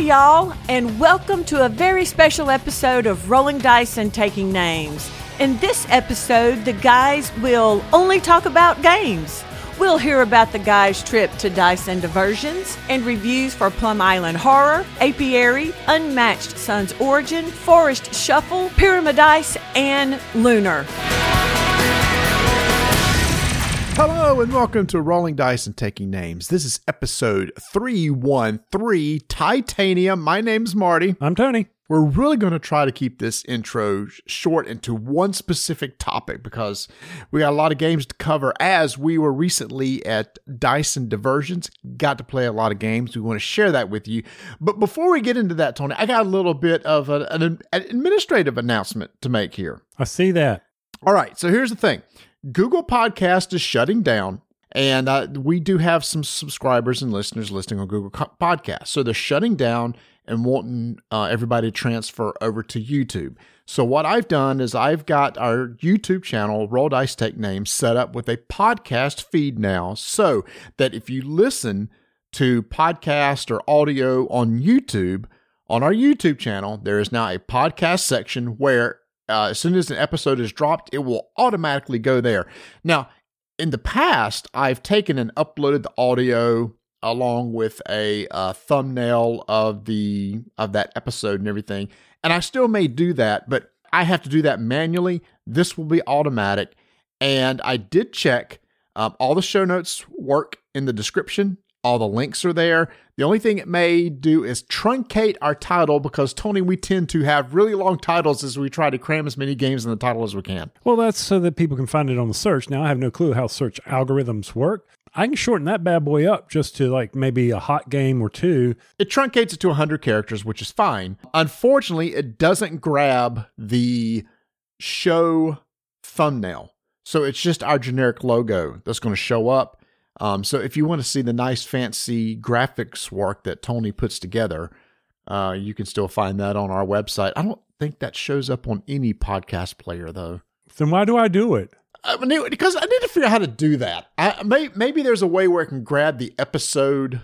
Y'all, and welcome to a very special episode of Rolling Dice and Taking Names. In this episode, the guys will only talk about games. We'll hear about the guys' trip to Dice and Diversions and reviews for Plum Island Horror, Apiary, Unmatched Sun's Origin, Forest Shuffle, Pyramidice, and Lunar. Hello and welcome to Rolling Dice and Taking Names. This is episode 313 Titanium. My name's Marty. I'm Tony. We're really going to try to keep this intro short into one specific topic because we got a lot of games to cover as we were recently at Dice and Diversions. Got to play a lot of games. We want to share that with you. But before we get into that, Tony, I got a little bit of an, an administrative announcement to make here. I see that. All right. So here's the thing Google Podcast is shutting down. And uh, we do have some subscribers and listeners listening on Google Podcast. So they're shutting down and wanting uh, everybody to transfer over to YouTube. So what I've done is I've got our YouTube channel, Roll Dice Take Names, set up with a podcast feed now, so that if you listen to podcast or audio on YouTube, on our YouTube channel, there is now a podcast section where uh, as soon as an episode is dropped, it will automatically go there. Now, in the past, I've taken and uploaded the audio along with a uh, thumbnail of the of that episode and everything. And I still may do that, but I have to do that manually. This will be automatic. And I did check um, all the show notes work in the description. All the links are there. The only thing it may do is truncate our title because, Tony, we tend to have really long titles as we try to cram as many games in the title as we can. Well, that's so that people can find it on the search. Now, I have no clue how search algorithms work. I can shorten that bad boy up just to like maybe a hot game or two. It truncates it to 100 characters, which is fine. Unfortunately, it doesn't grab the show thumbnail. So it's just our generic logo that's going to show up. Um, so if you want to see the nice fancy graphics work that Tony puts together, uh, you can still find that on our website. I don't think that shows up on any podcast player though. Then why do I do it? I mean, because I need to figure out how to do that. I, may, maybe there's a way where I can grab the episode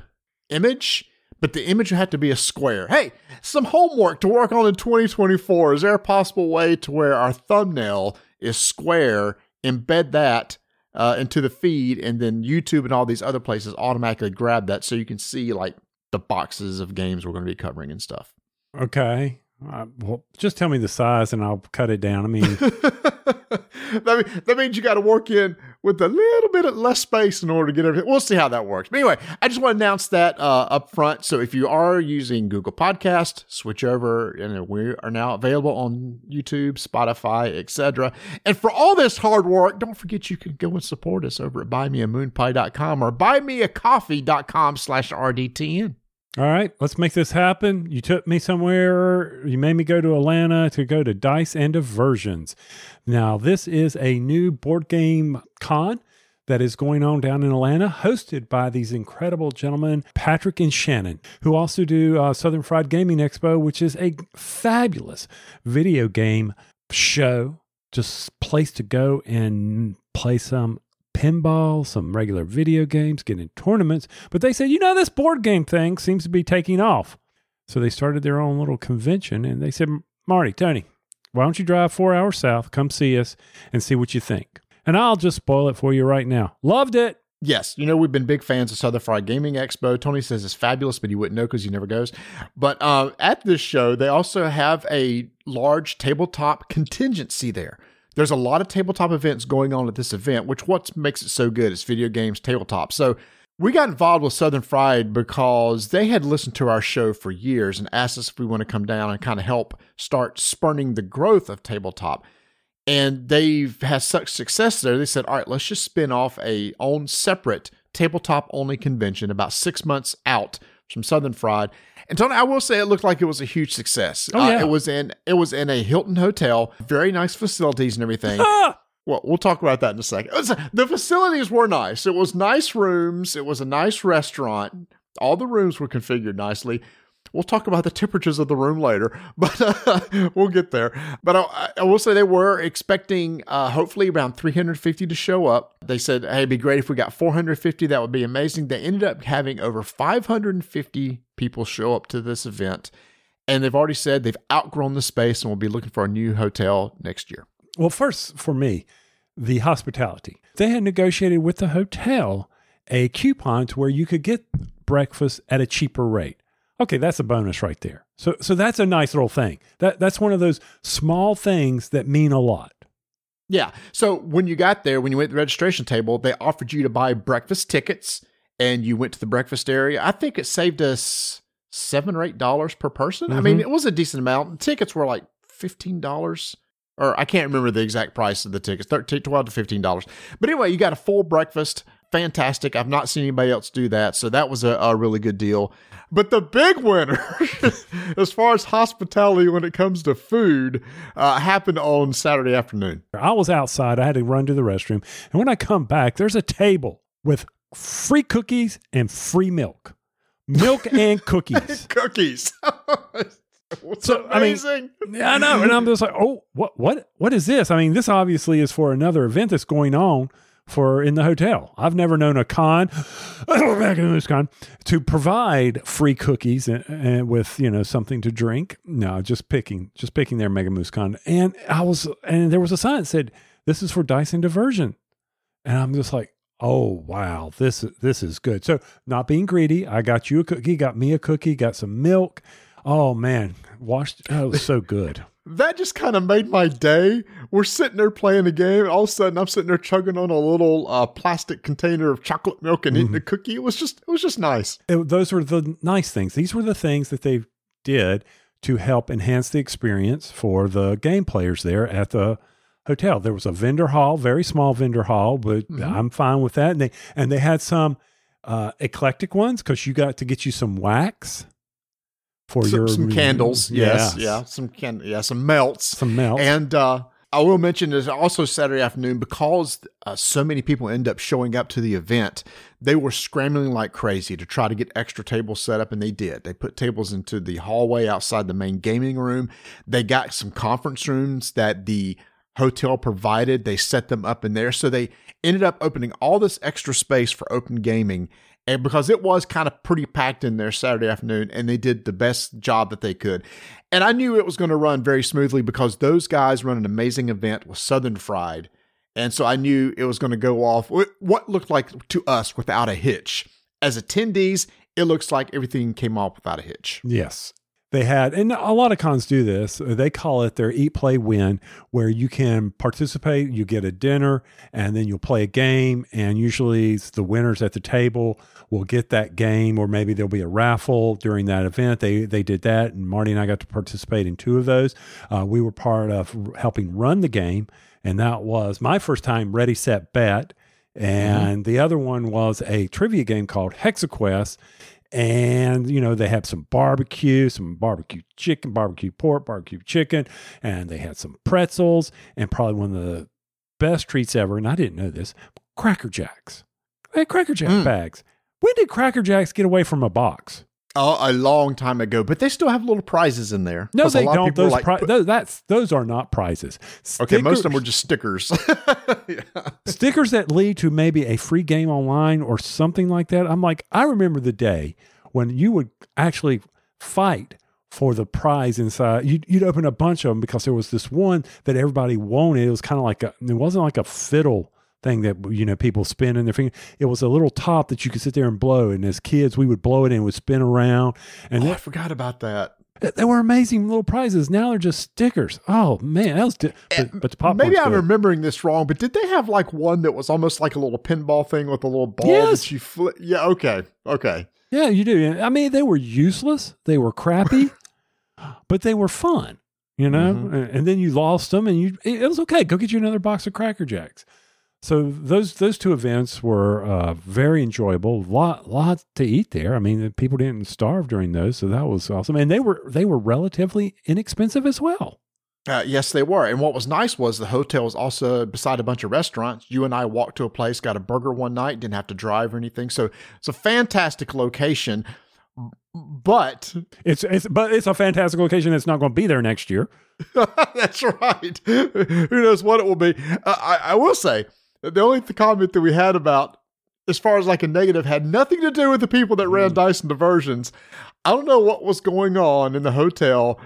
image, but the image would have to be a square. Hey, some homework to work on in 2024. Is there a possible way to where our thumbnail is square? Embed that uh, into the feed, and then YouTube and all these other places automatically grab that so you can see like the boxes of games we're going to be covering and stuff. Okay. Uh, well, just tell me the size and I'll cut it down. I mean, that, mean, that means you got to work in with a little bit of less space in order to get everything. We'll see how that works. But anyway, I just want to announce that uh, up front. So if you are using Google Podcast, switch over, and we are now available on YouTube, Spotify, etc. And for all this hard work, don't forget you can go and support us over at buymeamoonpie.com or buymeacoffee.com slash RDTN. All right, let's make this happen. You took me somewhere, you made me go to Atlanta to go to Dice and Diversions. Now, this is a new board game con that is going on down in Atlanta, hosted by these incredible gentlemen, Patrick and Shannon, who also do uh, Southern Fried Gaming Expo, which is a fabulous video game show, just place to go and play some pinball, some regular video games, get in tournaments. But they said, you know, this board game thing seems to be taking off. So they started their own little convention and they said, Marty, Tony, why don't you drive four hours south, come see us, and see what you think? And I'll just spoil it for you right now. Loved it. Yes, you know we've been big fans of Southern Fried Gaming Expo. Tony says it's fabulous, but he wouldn't know because he never goes. But uh, at this show, they also have a large tabletop contingency there there's a lot of tabletop events going on at this event, which what makes it so good is video games tabletop. So we got involved with Southern Fried because they had listened to our show for years and asked us if we want to come down and kind of help start spurning the growth of tabletop. And they've had such success there. They said, all right, let's just spin off a own separate tabletop only convention about six months out from Southern Fried. And Tony, I will say it looked like it was a huge success. Oh, yeah. Uh, it was in it was in a Hilton hotel, very nice facilities and everything. well, we'll talk about that in a second. Was, the facilities were nice. It was nice rooms. It was a nice restaurant. All the rooms were configured nicely. We'll talk about the temperatures of the room later, but uh, we'll get there. But I, I, will say they were expecting uh, hopefully around 350 to show up. They said, hey, it'd be great if we got 450. That would be amazing. They ended up having over 550 people show up to this event. And they've already said they've outgrown the space and will be looking for a new hotel next year. Well, first, for me, the hospitality. They had negotiated with the hotel a coupon to where you could get breakfast at a cheaper rate. Okay, that's a bonus right there. So so that's a nice little thing. That that's one of those small things that mean a lot. Yeah. So when you got there, when you went to the registration table, they offered you to buy breakfast tickets and you went to the breakfast area. I think it saved us seven or eight dollars per person. Mm-hmm. I mean, mm-hmm. it was a decent amount. Tickets were like fifteen dollars or I can't remember the exact price of the tickets, 13, 12 to fifteen dollars. But anyway, you got a full breakfast, fantastic. I've not seen anybody else do that, so that was a, a really good deal. But the big winner, as far as hospitality when it comes to food, uh, happened on Saturday afternoon. I was outside. I had to run to the restroom, and when I come back, there's a table with free cookies and free milk, milk and cookies, cookies. What's so, amazing. I mean, yeah, I know. And I'm just like, oh, what, what, what is this? I mean, this obviously is for another event that's going on for in the hotel. I've never known a con, back in this con, to provide free cookies and, and, with you know something to drink. No, just picking, just picking their Mega Moose Con. And I was, and there was a sign that said, "This is for and diversion," and I'm just like. Oh wow, this this is good. So not being greedy, I got you a cookie, got me a cookie, got some milk, Oh man, washed. Oh, was so good. That just kind of made my day. We're sitting there playing a game, and all of a sudden I'm sitting there chugging on a little uh, plastic container of chocolate milk and mm. eating a cookie. It was just, it was just nice. It, those were the nice things. These were the things that they did to help enhance the experience for the game players there at the hotel. There was a vendor hall, very small vendor hall, but mm-hmm. I'm fine with that. And they and they had some uh, eclectic ones because you got to get you some wax for some, your some candles. Yes, yes, yeah, some can yeah, some melts, some melts, and uh, I will mention is also Saturday afternoon because uh, so many people end up showing up to the event. They were scrambling like crazy to try to get extra tables set up, and they did. They put tables into the hallway outside the main gaming room. They got some conference rooms that the hotel provided. They set them up in there, so they ended up opening all this extra space for open gaming and because it was kind of pretty packed in there Saturday afternoon, and they did the best job that they could. And I knew it was going to run very smoothly because those guys run an amazing event with Southern Fried. And so I knew it was going to go off what looked like to us without a hitch. As attendees, it looks like everything came off without a hitch. Yes they had, and a lot of cons do this. They call it their eat, play, win, where you can participate, you get a dinner, and then you'll play a game. And usually the winners at the table will get that game, or maybe there'll be a raffle during that event. They they did that, and Marty and I got to participate in two of those. Uh, we were part of helping run the game, and that was my first time ready, set, bet. And mm-hmm. the other one was a trivia game called Hexaquest and you know they had some barbecue some barbecue chicken barbecue pork barbecue chicken and they had some pretzels and probably one of the best treats ever and i didn't know this cracker jacks. They had cracker jack mm. bags. When did cracker jacks get away from a box Oh, a long time ago, but they still have little prizes in there. No, they don't. Those, like, pri- those, that's those are not prizes. okay, most of them were just stickers. yeah. Stickers that lead to maybe a free game online or something like that. I'm like, I remember the day when you would actually fight for the prize inside. You'd, you'd open a bunch of them because there was this one that everybody wanted. It was kind of like a. It wasn't like a fiddle thing that you know people spin in their finger. It was a little top that you could sit there and blow, and as kids we would blow it and it would spin around. And oh, I forgot about that. They were amazing little prizes. Now they're just stickers. Oh man, that was. Di- but, but the pop. Maybe I'm good. remembering this wrong, but did they have like one that was almost like a little pinball thing with a little ball yes. that you flip? Yeah. Okay. Okay. Yeah, you do. I mean, they were useless. They were crappy, but they were fun. You know, mm-hmm. and then you lost them, and you it was okay. Go get you another box of Cracker Jacks. So those those two events were uh, very enjoyable. Lot lot to eat there. I mean, people didn't starve during those, so that was awesome. And they were they were relatively inexpensive as well. Uh, yes, they were. And what was nice was the hotel was also beside a bunch of restaurants. You and I walked to a place, got a burger one night, didn't have to drive or anything. So it's a fantastic location. but It's it's but it's a fantastic location. It's not going to be there next year. That's right. Who knows what it will be? Uh, I, I will say the only comment that we had about, as far as like a negative, had nothing to do with the people that ran mm. Dice and Diversions. I don't know what was going on in the hotel.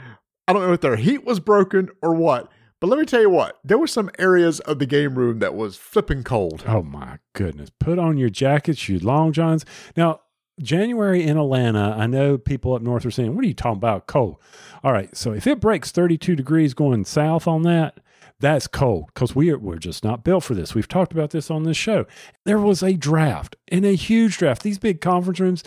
I don't know if their heat was broken or what. But let me tell you what, there were some areas of the game room that was flipping cold. Oh my goodness! Put on your jackets, your long johns. Now, January in Atlanta, I know people up north are saying, "What are you talking about? Cold." All right, so if it breaks 32 degrees going south on that, that's cold because we are, we're just not built for this. We've talked about this on this show. There was a draft and a huge draft. These big conference rooms,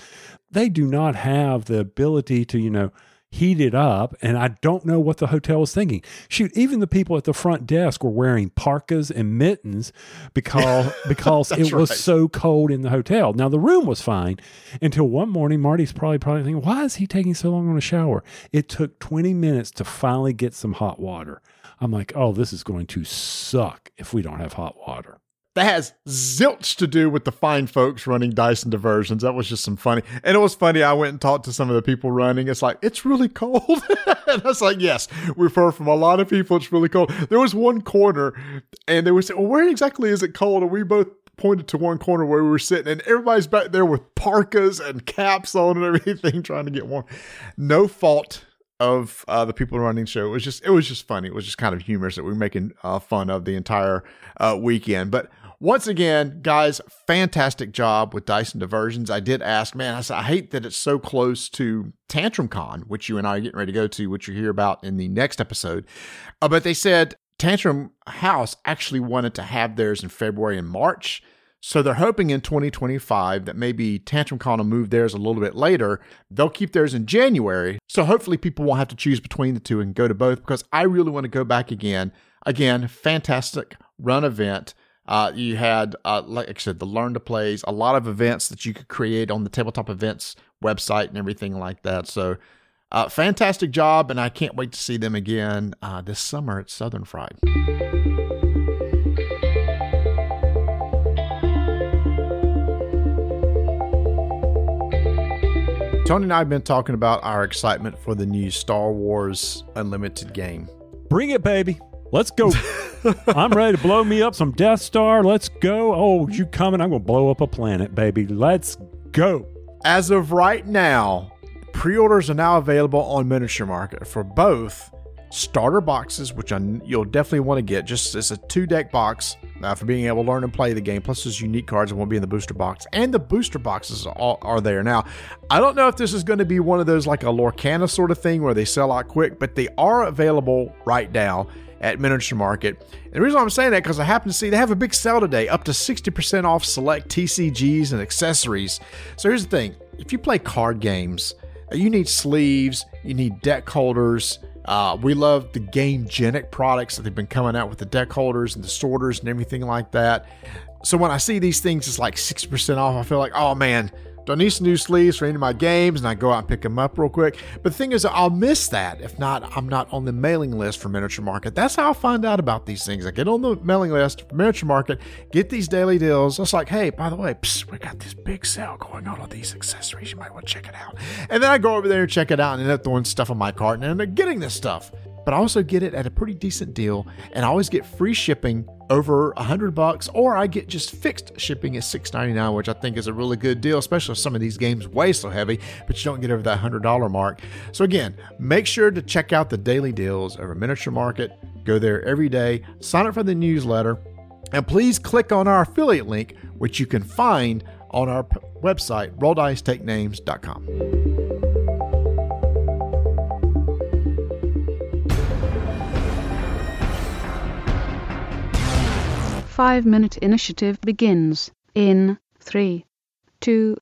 they do not have the ability to, you know, heat it up. And I don't know what the hotel was thinking. Shoot, even the people at the front desk were wearing parkas and mittens because because it was right. so cold in the hotel. Now the room was fine until one morning. Marty's probably probably thinking, why is he taking so long on a shower? It took 20 minutes to finally get some hot water. I'm like, oh, this is going to suck if we don't have hot water. That has zilch to do with the fine folks running Dice and Diversions. That was just some funny. And it was funny. I went and talked to some of the people running. It's like, it's really cold. and I was like, yes, we've heard from a lot of people it's really cold. There was one corner and they were saying, well, where exactly is it cold? And we both pointed to one corner where we were sitting and everybody's back there with parkas and caps on and everything trying to get warm. No fault of uh, the people running the show. It was just it was just funny. It was just kind of humorous that we were making uh, fun of the entire uh, weekend. But once again, guys, fantastic job with Dice and Diversions. I did ask, man, I said I hate that it's so close to Tantrum Con, which you and I are getting ready to go to, which you hear about in the next episode. Uh, but they said Tantrum House actually wanted to have theirs in February and March. So they're hoping in 2025 that maybe Tantrum Con will move theirs a little bit later. They'll keep theirs in January. So hopefully people won't have to choose between the two and go to both because I really want to go back again. Again, fantastic run event. Uh, you had, uh, like I said, the Learn to Plays, a lot of events that you could create on the Tabletop Events website and everything like that. So, uh, fantastic job, and I can't wait to see them again uh, this summer at Southern Fried. Tony and I have been talking about our excitement for the new Star Wars Unlimited game. Bring it, baby. Let's go. I'm ready to blow me up some Death Star. Let's go. Oh, you coming? I'm going to blow up a planet, baby. Let's go. As of right now, pre orders are now available on Miniature Market for both starter boxes, which I, you'll definitely want to get. Just as a two deck box uh, for being able to learn and play the game, plus those unique cards that won't be in the booster box. And the booster boxes are, are there now. I don't know if this is going to be one of those like a Lorcana sort of thing where they sell out quick, but they are available right now at Miniature Market. And the reason I'm saying that because I happen to see they have a big sale today, up to 60% off select TCGs and accessories. So here's the thing if you play card games, you need sleeves, you need deck holders. Uh, we love the Gamegenic products that they've been coming out with the deck holders and the sorters and everything like that. So when I see these things, it's like 60% off. I feel like, oh man, do I need some new sleeves for any of my games? And I go out and pick them up real quick. But the thing is, I'll miss that if not, I'm not on the mailing list for Miniature Market. That's how I find out about these things. I get on the mailing list for Miniature Market, get these daily deals. It's like, hey, by the way, psst, we got this big sale going on on these accessories. You might want to check it out. And then I go over there and check it out and end up throwing stuff on my cart and end up getting this stuff but I also get it at a pretty decent deal, and I always get free shipping over a hundred bucks, or I get just fixed shipping at six ninety nine, which I think is a really good deal, especially if some of these games weigh so heavy, but you don't get over that hundred dollar mark. So again, make sure to check out the daily deals over Miniature Market. Go there every day, sign up for the newsletter, and please click on our affiliate link, which you can find on our website, rolldicetakenames.com. Five minute initiative begins in three, two,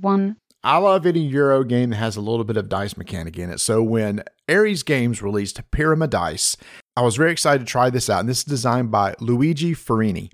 one. I love any Euro game that has a little bit of dice mechanic in it. So when Ares Games released Pyramidice, I was very excited to try this out. And this is designed by Luigi Farini.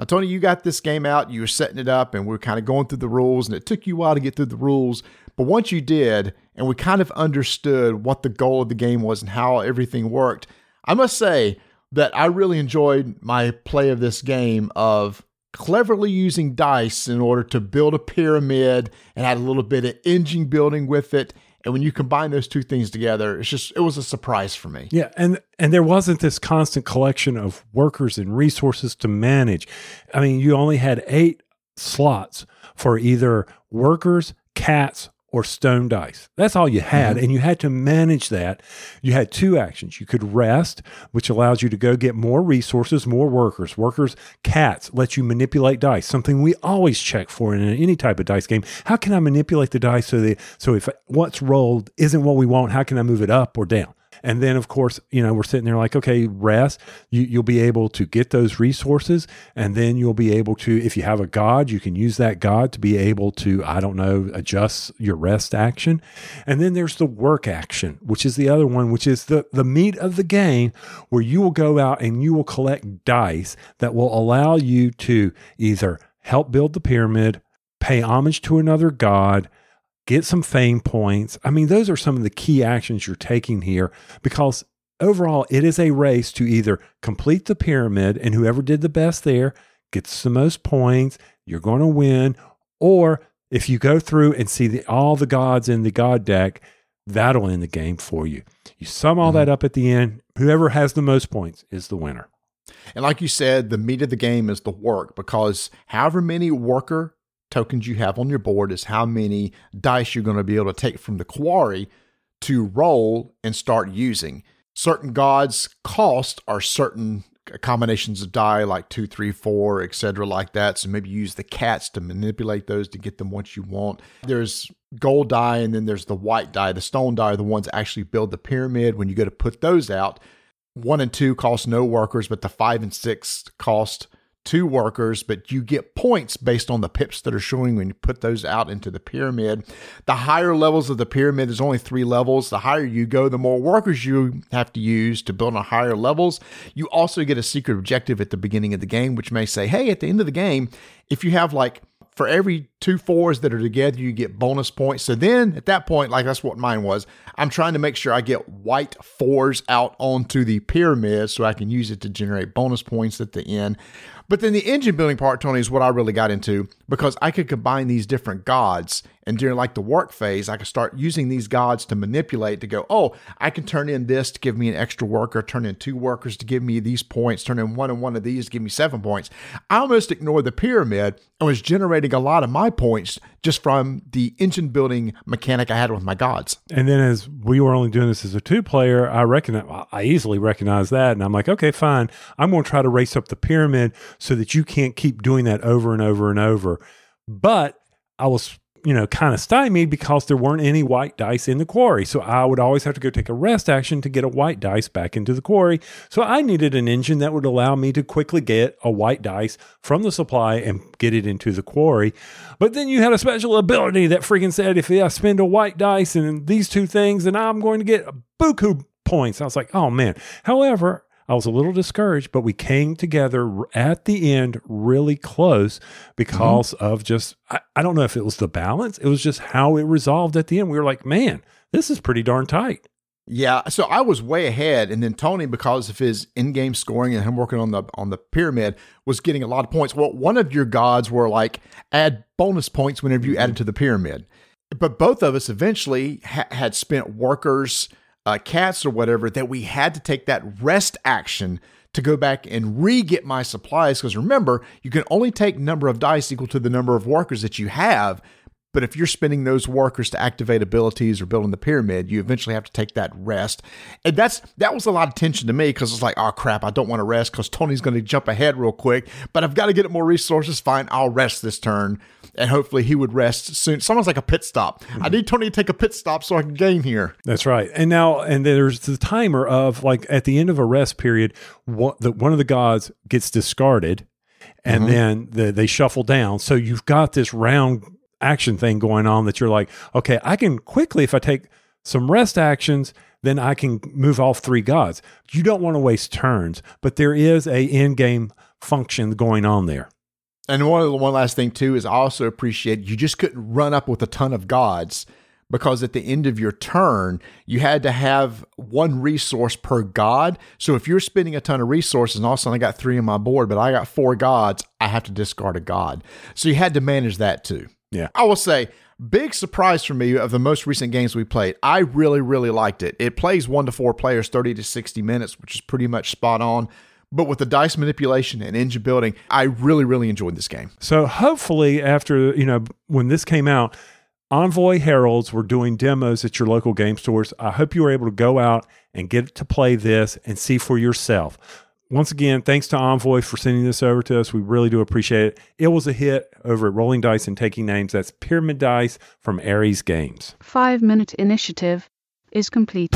Now, Tony, you got this game out, you were setting it up, and we were kind of going through the rules, and it took you a while to get through the rules. But once you did, and we kind of understood what the goal of the game was and how everything worked, I must say that I really enjoyed my play of this game of cleverly using dice in order to build a pyramid and had a little bit of engine building with it. And when you combine those two things together, it's just it was a surprise for me. Yeah, and and there wasn't this constant collection of workers and resources to manage. I mean, you only had 8 slots for either workers, cats, or stone dice. That's all you had. Mm-hmm. And you had to manage that. You had two actions. You could rest, which allows you to go get more resources, more workers. Workers, cats, let you manipulate dice, something we always check for in any type of dice game. How can I manipulate the dice so that so if what's rolled isn't what we want, how can I move it up or down? And then, of course, you know, we're sitting there like, okay, rest. You, you'll be able to get those resources. And then you'll be able to, if you have a God, you can use that God to be able to, I don't know, adjust your rest action. And then there's the work action, which is the other one, which is the, the meat of the game, where you will go out and you will collect dice that will allow you to either help build the pyramid, pay homage to another God, get some fame points. I mean, those are some of the key actions you're taking here because overall, it is a race to either complete the pyramid and whoever did the best there gets the most points, you're going to win. Or if you go through and see the, all the gods in the god deck, that'll end the game for you. You sum all mm-hmm. that up at the end, whoever has the most points is the winner. And like you said, the meat of the game is the work because however many worker tokens you have on your board is how many dice you're going to be able to take from the quarry to roll and start using. Certain gods' cost are certain combinations of die like two, three, four, etc., like that. So maybe use the cats to manipulate those to get them what you want. There's gold die, and then there's the white die. The stone die are the ones that actually build the pyramid. When you go to put those out, one and two cost no workers, but the five and six cost two workers, but you get points based on the pips that are showing when you put those out into the pyramid. The higher levels of the pyramid, there's only three levels. The higher you go, the more workers you have to use to build on higher levels. You also get a secret objective at the beginning of the game, which may say, hey, at the end of the game, if you have like for every two fours that are together, you get bonus points. So then at that point, like that's what mine was, I'm trying to make sure I get white fours out onto the pyramid so I can use it to generate bonus points at the end. But then the engine building part, Tony, is what I really got into because I could combine these different gods. And during like the work phase, I could start using these gods to manipulate to go, oh, I can turn in this to give me an extra worker, turn in two workers to give me these points, turn in one and one of these to give me seven points. I almost ignored the pyramid and was generating a lot of my points just from the engine building mechanic I had with my gods. And then as we were only doing this as a two player, I recognize I easily recognize that, and I'm like, okay, fine. I'm going to try to race up the pyramid so that you can't keep doing that over and over and over. But I was you know, kind of stymied because there weren't any white dice in the quarry. So I would always have to go take a rest action to get a white dice back into the quarry. So I needed an engine that would allow me to quickly get a white dice from the supply and get it into the quarry. But then you had a special ability that freaking said if I spend a white dice and these two things, then I'm going to get a buku points. I was like, oh man. However, I was a little discouraged, but we came together at the end really close because mm-hmm. of just, I, I, don't know if it was the balance. It was just how it resolved at the end. We were like, man, this is pretty darn tight. Yeah, so I was way ahead, and then Tony, because of his in-game scoring and him working on the on the pyramid, was getting a lot of points. Well, one of your gods were like add bonus points whenever you added to the pyramid, but both of us eventually ha- had spent workers uh, cats or whatever that we had to take that rest action to go back and re-get my supplies. Because remember you can only take number of dice equal to the number of workers that you have but if you're spending those workers to activate abilities or building the pyramid, you eventually have to take that rest. And that's that was a lot of tension to me because it's like, oh crap, I don't want to rest because Tony's going to jump ahead real quick, but I've got to get more resources. Fine, I'll rest this turn, and hopefully he would rest soon. Someone's like a pit stop. Mm-hmm. I need Tony to take a pit stop so I can gain here. That's right. And now, and there's the timer of like at the end of a rest period, one, the, one of the gods gets discarded and mm-hmm. then the, they shuffle down. So you've got this round action thing going on that you're like, okay, I can quickly, if I take some rest actions, then I can move off three gods. You don't want to waste turns, but there is a end game function going on there. And one one last thing too is I also appreciate you just couldn't run up with a ton of gods because at the end of your turn, you had to have one resource per god. So if you're spending a ton of resources and all of a sudden I got three on my board, but I got four gods, I have to discard a god. So you had to manage that too. Yeah. I will say, big surprise for me of the most recent games we played. I really, really liked it. It plays one to four players, 30 to 60 minutes, which is pretty much spot on. But with the dice manipulation and engine building, I really, really enjoyed this game. So hopefully, after you know when this came out, Envoy Heralds were doing demos at your local game stores. I hope you were able to go out and get to play this and see for yourself. Once again, thanks to Envoy for sending this over to us. We really do appreciate it. It was a hit over at Rolling Dice and Taking Names. That's Pyramidice from Ares Games. Five minute initiative is complete.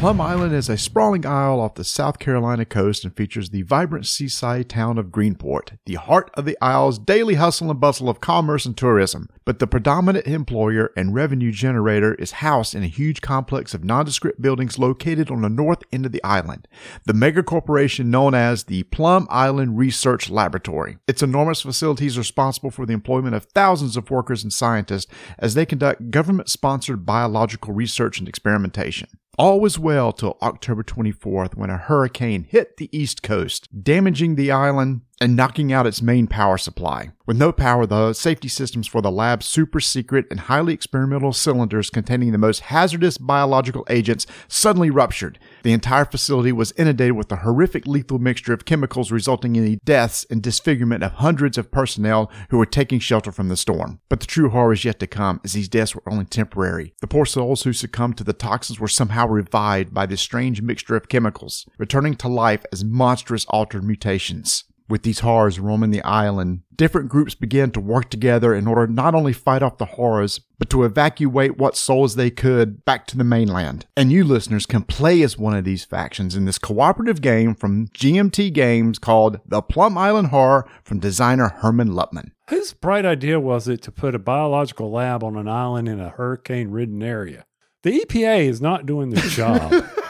Plum Island is a sprawling isle off the South Carolina coast and features the vibrant seaside town of Greenport, the heart of the isle's daily hustle and bustle of commerce and tourism. But the predominant employer and revenue generator is housed in a huge complex of nondescript buildings located on the north end of the island, the mega corporation known as the Plum Island Research Laboratory. Its enormous facilities are responsible for the employment of thousands of workers and scientists as they conduct government sponsored biological research and experimentation. All was well till October 24th when a hurricane hit the east coast, damaging the island and knocking out its main power supply. With no power, the safety systems for the lab's super secret and highly experimental cylinders containing the most hazardous biological agents suddenly ruptured. The entire facility was inundated with a horrific lethal mixture of chemicals resulting in the deaths and disfigurement of hundreds of personnel who were taking shelter from the storm. But the true horror is yet to come as these deaths were only temporary. The poor souls who succumbed to the toxins were somehow revived by this strange mixture of chemicals, returning to life as monstrous altered mutations. With these horrors roaming the island, different groups began to work together in order not only fight off the horrors, but to evacuate what souls they could back to the mainland. And you listeners can play as one of these factions in this cooperative game from GMT Games called The Plum Island Horror from designer Hermann Luttmann. Whose bright idea was it to put a biological lab on an island in a hurricane ridden area? The EPA is not doing their job.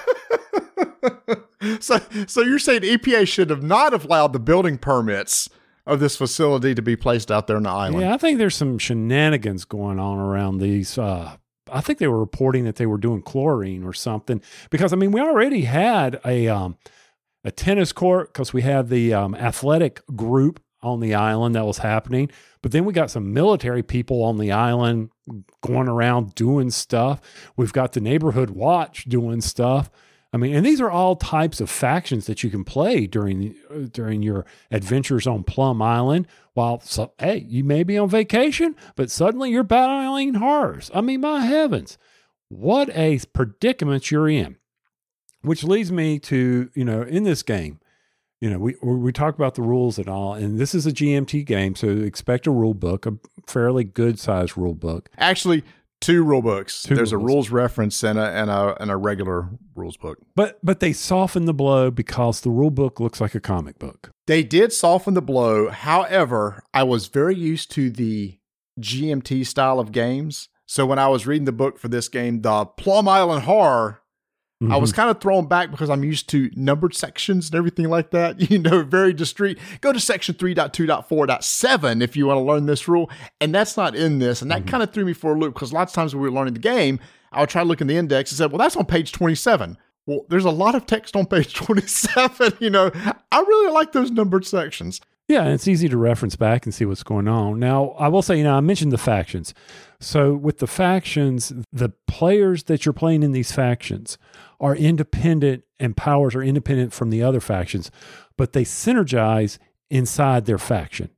so, so you're saying EPA should have not have allowed the building permits of this facility to be placed out there on the island? yeah, I think there's some shenanigans going on around these. Uh, I think they were reporting that they were doing chlorine or something because I mean we already had a um, a tennis court because we had the um, athletic group on the island that was happening, but then we got some military people on the island going around doing stuff. We've got the neighborhood watch doing stuff. I mean, and these are all types of factions that you can play during during your adventures on Plum Island. While so, hey, you may be on vacation, but suddenly you're battling horrors. I mean, my heavens, what a predicament you're in. Which leads me to you know in this game, you know we we talk about the rules and all, and this is a GMT game, so expect a rule book, a fairly good sized rule book. Actually, two rule books. Two There's rule a rules reference and a and a and a regular rules book. But but they soften the blow because the rule book looks like a comic book. They did soften the blow. However, I was very used to the GMT style of games. So when I was reading the book for this game, the Plum Island Horror, I was mm-hmm. kind of thrown back because I'm used to numbered sections and everything like that. You know, very discreet. Go to section 3.2.4.7 if you want to learn this rule. And that's not in this. And that mm-hmm. kind of threw me for a loop because lots of times when we were learning the game, I would try to look in the index and said, well, that's on page 27. Well, there's a lot of text on page 27. You know, I really like those numbered sections. Yeah, and it's easy to reference back and see what's going on. Now, I will say, you know, I mentioned the factions. So, with the factions, the players that you're playing in these factions are independent and powers are independent from the other factions, but they synergize inside their faction.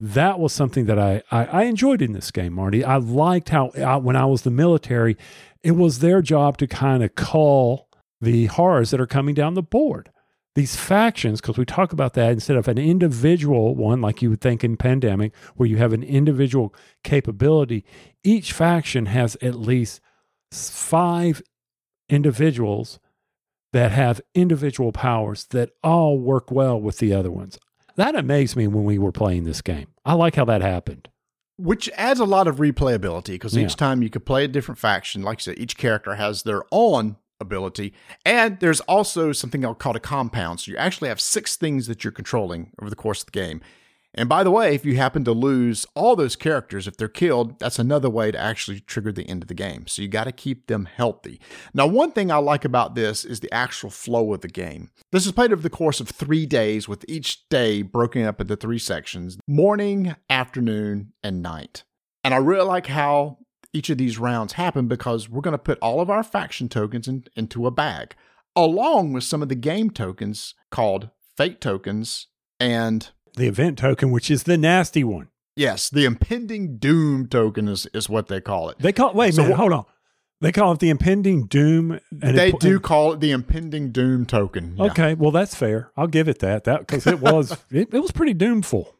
That was something that I, I, I enjoyed in this game, Marty. I liked how, I, when I was the military, it was their job to kind of call the horrors that are coming down the board these factions, because we talk about that instead of an individual one, like you would think in pandemic, where you have an individual capability, each faction has at least five individuals that have individual powers that all work well with the other ones. That amazed me when we were playing this game. I like how that happened. Which adds a lot of replayability because Yeah. each time you could play a different faction. Like I said, each character has their own ability. And there's also something called a compound. So you actually have six things that you're controlling over the course of the game. And by the way, if you happen to lose all those characters, if they're killed, that's another way to actually trigger the end of the game. So you got to keep them healthy. Now, one thing I like about this is the actual flow of the game. This is played over the course of three days, with each day broken up into three sections morning, afternoon, and night. And I really like how each of these rounds happen because we're going to put all of our faction tokens in, into a bag, along with some of the game tokens called fate tokens and the event token, which is the nasty one. Yes, the impending doom token is, is what they call it. They call wait So hold on. They call it the impending doom. And they do call it the impending doom token. yeah. Okay, well that's fair. I'll give it that. That because it was it, it was pretty doomful.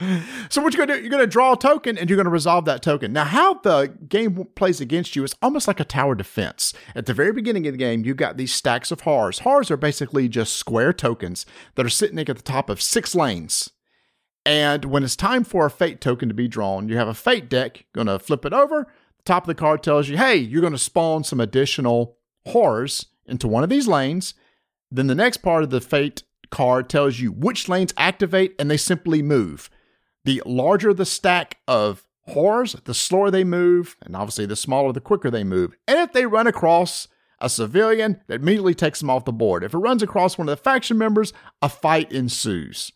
So what you're gonna do? You're gonna draw a token and you're gonna resolve that token. Now, how the game plays against you is almost like a tower defense. At the very beginning of the game, you've got these stacks of horrors. Horrors are basically just square tokens that are sitting at the top of six lanes. And when it's time for a fate token to be drawn, you have a fate deck. You're gonna flip it over. The top of the card tells you, "Hey, you're gonna spawn some additional horrors into one of these lanes." Then the next part of the fate card tells you which lanes activate, and they simply move the larger the stack of horrors, the slower they move, and obviously the smaller, the quicker they move. And if they run across a civilian, that immediately takes them off the board. If it runs across one of the faction members, a fight ensues.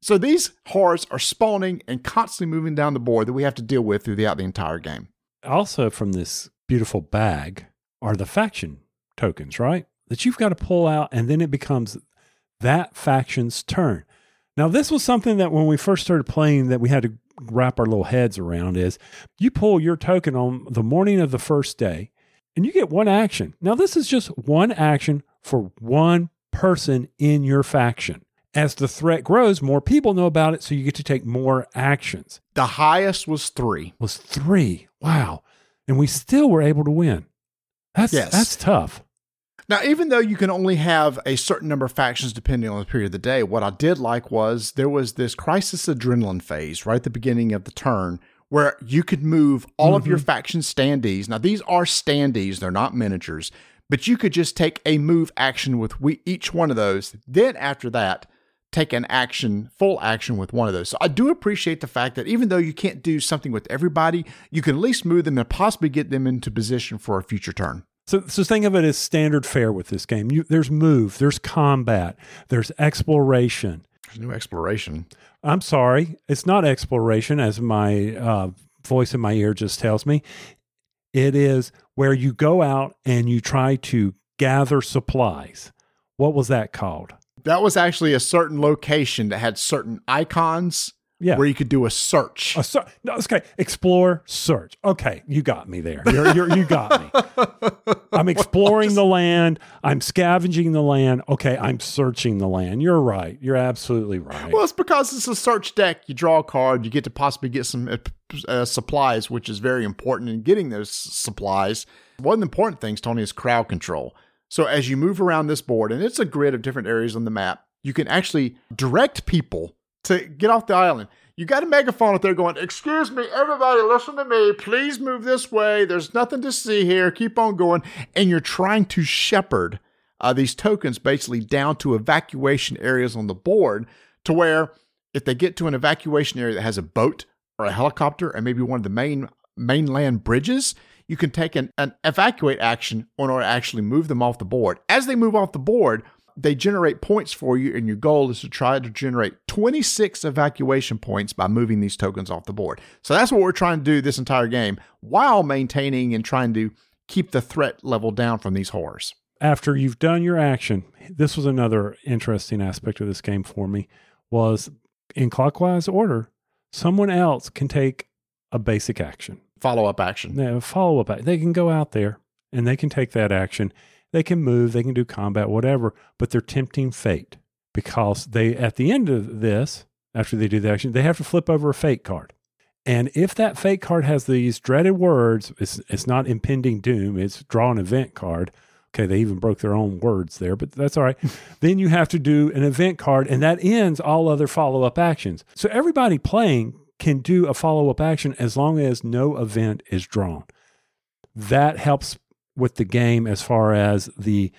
So these horrors are spawning and constantly moving down the board that we have to deal with throughout the entire game. Also, from this beautiful bag are the faction tokens, right? That you've got to pull out, and then it becomes that faction's turn. Now, this was something that when we first started playing, that we had to wrap our little heads around. Is you pull your token on the morning of the first day, and you get one action. Now, this is just one action for one person in your faction. As the threat grows, more people know about it, so you get to take more actions. The highest was three. Was three. Wow. And we still were able to win. That's Yes. that's tough. Now, even though you can only have a certain number of factions depending on the period of the day, what I did like was there was this crisis adrenaline phase right at the beginning of the turn where you could move all of your mm-hmm. faction standees. Now, these are standees, they're not miniatures, but you could just take a move action with we, each one of those. Then, after that, take an action, full action with one of those. So I do appreciate the fact that even though you can't do something with everybody, you can at least move them and possibly get them into position for a future turn. So, so think of it as standard fare with this game. You, there's move, there's combat, there's exploration. There's new exploration. I'm sorry, it's not exploration, as my uh, voice in my ear just tells me. It is where you go out and you try to gather supplies. What was that called? That was actually a certain location that had certain icons Yeah. where you could do a search. A ser- no, okay. Explore, search. Okay, you got me there. You're, you're, you got me. I'm exploring the land. I'm scavenging the land. Okay, I'm searching the land. You're right. You're absolutely right. Well, it's because it's a search deck. You draw a card, you get to possibly get some uh, uh, supplies, which is very important in getting those supplies. One of the important things, Tony, is crowd control. So as you move around this board, and it's a grid of different areas on the map, you can actually direct people to get off the island. You got a megaphone out there going, Excuse me, everybody, listen to me. Please move this way. There's nothing to see here. Keep on going. And you're trying to shepherd uh, these tokens basically down to evacuation areas on the board to where if they get to an evacuation area that has a boat or a helicopter and maybe one of the main mainland bridges, you can take an, an evacuate action in order to actually move them off the board. As they move off the board, they generate points for you, and your goal is to try to generate 26 evacuation points by moving these tokens off the board. So that's what we're trying to do this entire game while maintaining and trying to keep the threat level down from these horrors. After you've done your action, this was another interesting aspect of this game for me was in clockwise order, someone else can take a basic action. Follow up action. Now, follow up. They can go out there and they can take that action. They can move, they can do combat, whatever, but they're tempting fate because they, at the end of this, after they do the action, they have to flip over a fate card. And if that fate card has these dreaded words, it's, it's not impending doom, it's draw an event card. Okay, they even broke their own words there, but that's all right. then you have to do an event card, and that ends all other follow up actions. So everybody playing can do a follow up action as long as no event is drawn. That helps with the game as far as the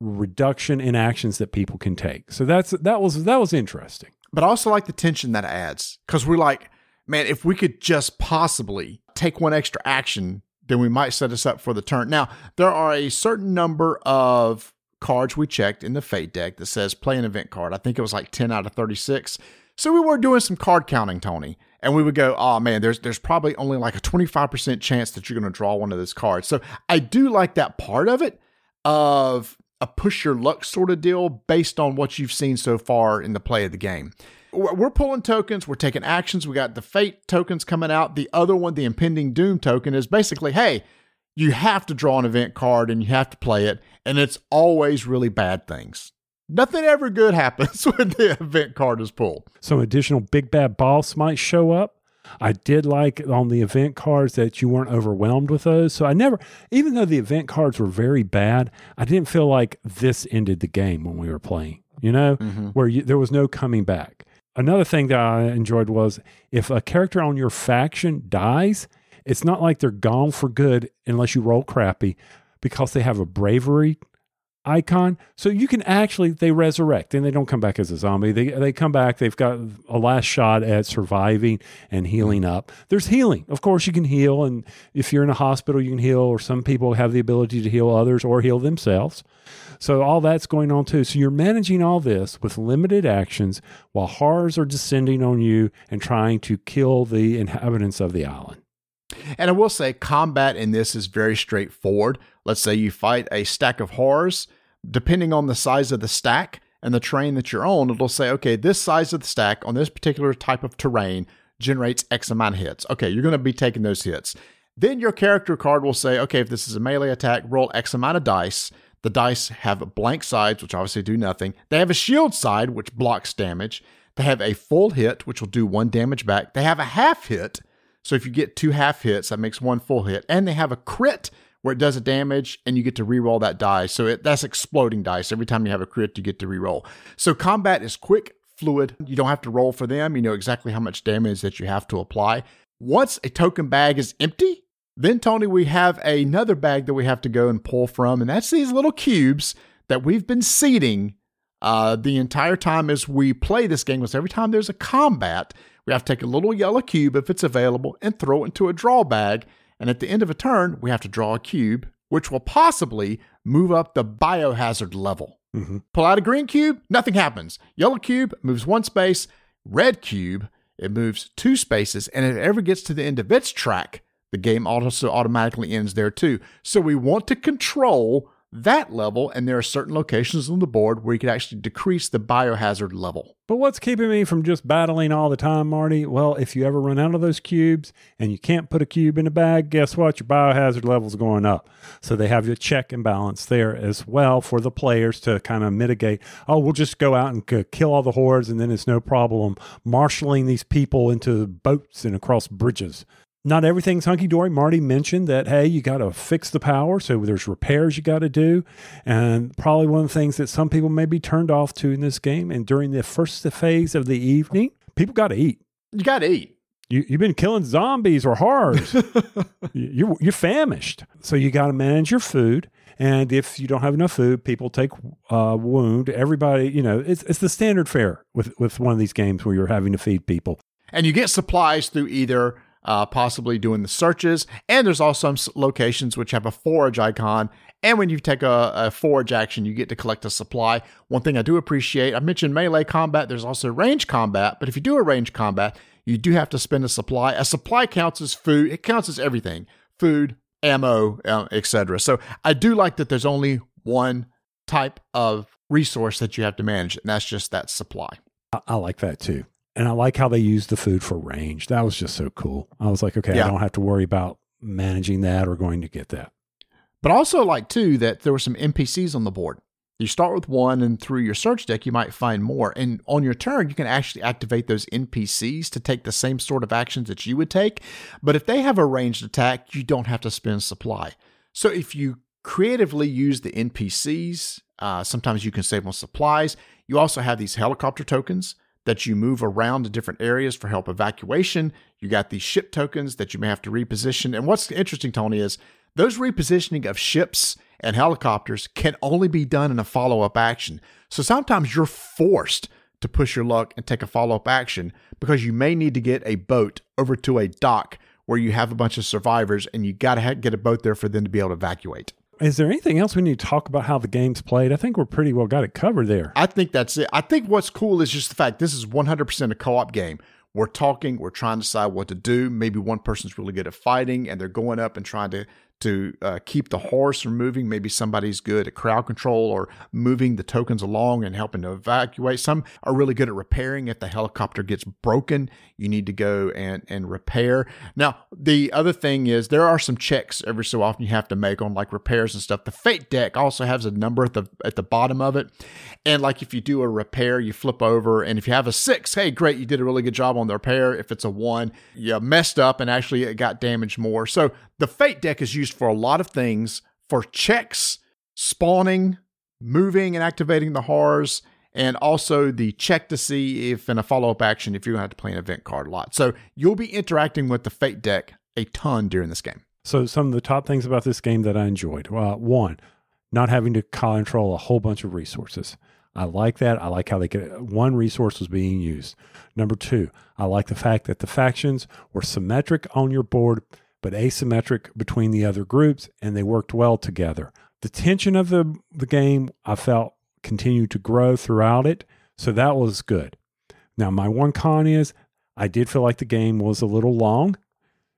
reduction in actions that people can take. So that's that was that was interesting. But I also like the tension that adds because we're like, man, if we could just possibly take one extra action, then we might set us up for the turn. Now, there are a certain number of cards we checked in the Fate deck that says play an event card. I think it was like 10 out of 36. So we were doing some card counting, Tony, and we would go, oh man, there's there's probably only like a 25% chance that you're going to draw one of those cards. So I do like that part of it of a push your luck sort of deal based on what you've seen so far in the play of the game. We're pulling tokens, we're taking actions. We got the fate tokens coming out. The other one, the impending doom token, is basically, hey, you have to draw an event card and you have to play it, and it's always really bad things. Nothing ever good happens when the event card is pulled. Some additional big bad boss might show up. I did like on the event cards that you weren't overwhelmed with those. So I never, even though the event cards were very bad, I didn't feel like this ended the game when we were playing, you know, mm-hmm. where you, there was no coming back. Another thing that I enjoyed was if a character on your faction dies, it's not like they're gone for good unless you roll crappy because they have a bravery icon. So you can actually they resurrect and they don't come back as a zombie. They they come back, they've got a last shot at surviving and healing up. There's healing. Of course you can heal and if you're in a hospital you can heal or some people have the ability to heal others or heal themselves. So all that's going on too. So you're managing all this with limited actions while horrors are descending on you and trying to kill the inhabitants of the island. And I will say, combat in this is very straightforward. Let's say you fight a stack of horrors. Depending on the size of the stack and the terrain that you're on, it'll say, okay, this size of the stack on this particular type of terrain generates X amount of hits. Okay, you're going to be taking those hits. Then your character card will say, okay, if this is a melee attack, roll X amount of dice. The dice have blank sides, which obviously do nothing. They have a shield side, which blocks damage. They have a full hit, which will do one damage back. They have a half hit, so if you get two half hits, that makes one full hit. And they have a crit where it does a damage and you get to re-roll that die. So it, that's exploding dice. Every time you have a crit, you get to re-roll. So combat is quick, fluid. You don't have to roll for them. You know exactly how much damage that you have to apply. Once a token bag is empty, then Tony, we have another bag that we have to go and pull from, and that's these little cubes that we've been seeding uh, the entire time as we play this game. Because every time there's a combat, we have to take a little yellow cube if it's available and throw it into a draw bag. And at the end of a turn, we have to draw a cube, which will possibly move up the biohazard level. Mm-hmm. Pull out a green cube, nothing happens. Yellow cube moves one space. Red cube, it moves two spaces. And if it ever gets to the end of its track, the game also automatically ends there too. So we want to control that level, and there are certain locations on the board where you could actually decrease the biohazard level. But what's keeping me from just battling all the time, Marty? Well, if you ever run out of those cubes and you can't put a cube in a bag, guess what? Your biohazard level's going up. So they have your check and balance there as well for the players to kind of mitigate. Oh, we'll just go out and kill all the hordes, and then it's no problem marshaling these people into boats and across bridges not everything's hunky dory. Marty mentioned that, hey, you got to fix the power. So there's repairs you got to do. And probably one of the things that some people may be turned off to in this game. And during the first phase of the evening, people got to eat. You got to eat. You, you've been killing zombies or horrors. you're, you're famished. So you got to manage your food. And if you don't have enough food, people take uh, wound. Everybody, you know, it's, it's the standard fare with, with one of these games where you're having to feed people. And you get supplies through either uh, possibly doing the searches. And there's also some locations which have a forage icon. And when you take a, a, forage action, you get to collect a supply. One thing I do appreciate, I mentioned melee combat, there's also range combat. But if you do a range combat, you do have to spend a supply. A supply counts as food, it counts as everything food, ammo, uh, etc. So I do like that there's only one type of resource that you have to manage, and that's just that supply. I, I like that too. And I like how they use the food for range. That was just so cool. I was like, okay, yeah. I don't have to worry about managing that or going to get that. But also like too that there were some NPCs on the board. You start with one, and through your search deck, you might find more. And on your turn, you can actually activate those NPCs to take the same sort of actions that you would take. But if they have a ranged attack, you don't have to spend supply. So if you creatively use the NPCs, uh, sometimes you can save on supplies. You also have these helicopter tokens that you move around to different areas for help evacuation. You got these ship tokens that you may have to reposition. And what's interesting, Tony, is Those repositioning of ships and helicopters can only be done in a follow up action. So sometimes you're forced to push your luck and take a follow up action because you may need to get a boat over to a dock where you have a bunch of survivors and you got to get a boat there for them to be able to evacuate. Is there anything else we need to talk about how the game's played? I think we're pretty well got it covered there. I think that's it. I think what's cool is just the fact this is 100% a co op game. We're talking, we're trying to decide what to do. Maybe one person's really good at fighting and they're going up and trying to to uh, keep the horse from moving. Maybe somebody's good at crowd control or moving the tokens along and helping to evacuate. Some are really good at repairing. If the helicopter gets broken, you need to go and, and repair. Now, the other thing is there are some checks every so often you have to make on like repairs and stuff. The fate deck also has a number at the at the bottom of it. And like if you do a repair, you flip over, and if you have a six, hey, great, you did a really good job on the repair. If it's a one, you messed up and actually it got damaged more. So the fate deck is used for a lot of things for checks, spawning, moving and activating the horrors, and also the check to see if in a follow up action if you're going to have to play an event card a lot. So you'll be interacting with the fate deck a ton during this game. So some of the top things about this game that I enjoyed. Uh, one, not having to control a whole bunch of resources. I like that. I like how they get one resource was being used. Number two, I like the fact that the factions were symmetric on your board, but asymmetric between the other groups, and they worked well together. The tension of the, the game, I felt, continued to grow throughout it. So that was good. Now, my one con is I did feel like the game was a little long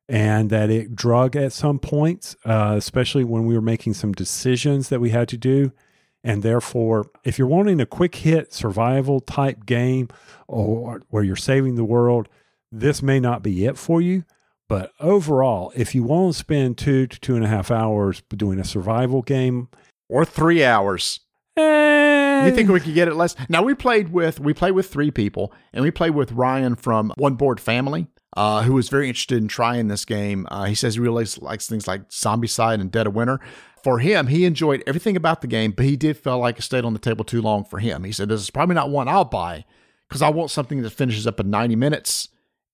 and that it drug at some points, uh, especially when we were making some decisions that we had to do. And therefore, if you're wanting a quick hit survival type game or where you're saving the world, this may not be it for you. But overall, if you want to spend two to two and a half hours doing a survival game, or three hours, eh, you think we could get it less? Now we played with we played with three people, and we played with Ryan from One Board Family, uh, who was very interested in trying this game. Uh, he says he really likes things like Zombicide and Dead of Winter. For him, he enjoyed everything about the game, but he did feel like it stayed on the table too long for him. He said, "This is probably not one I'll buy because I want something that finishes up in ninety minutes."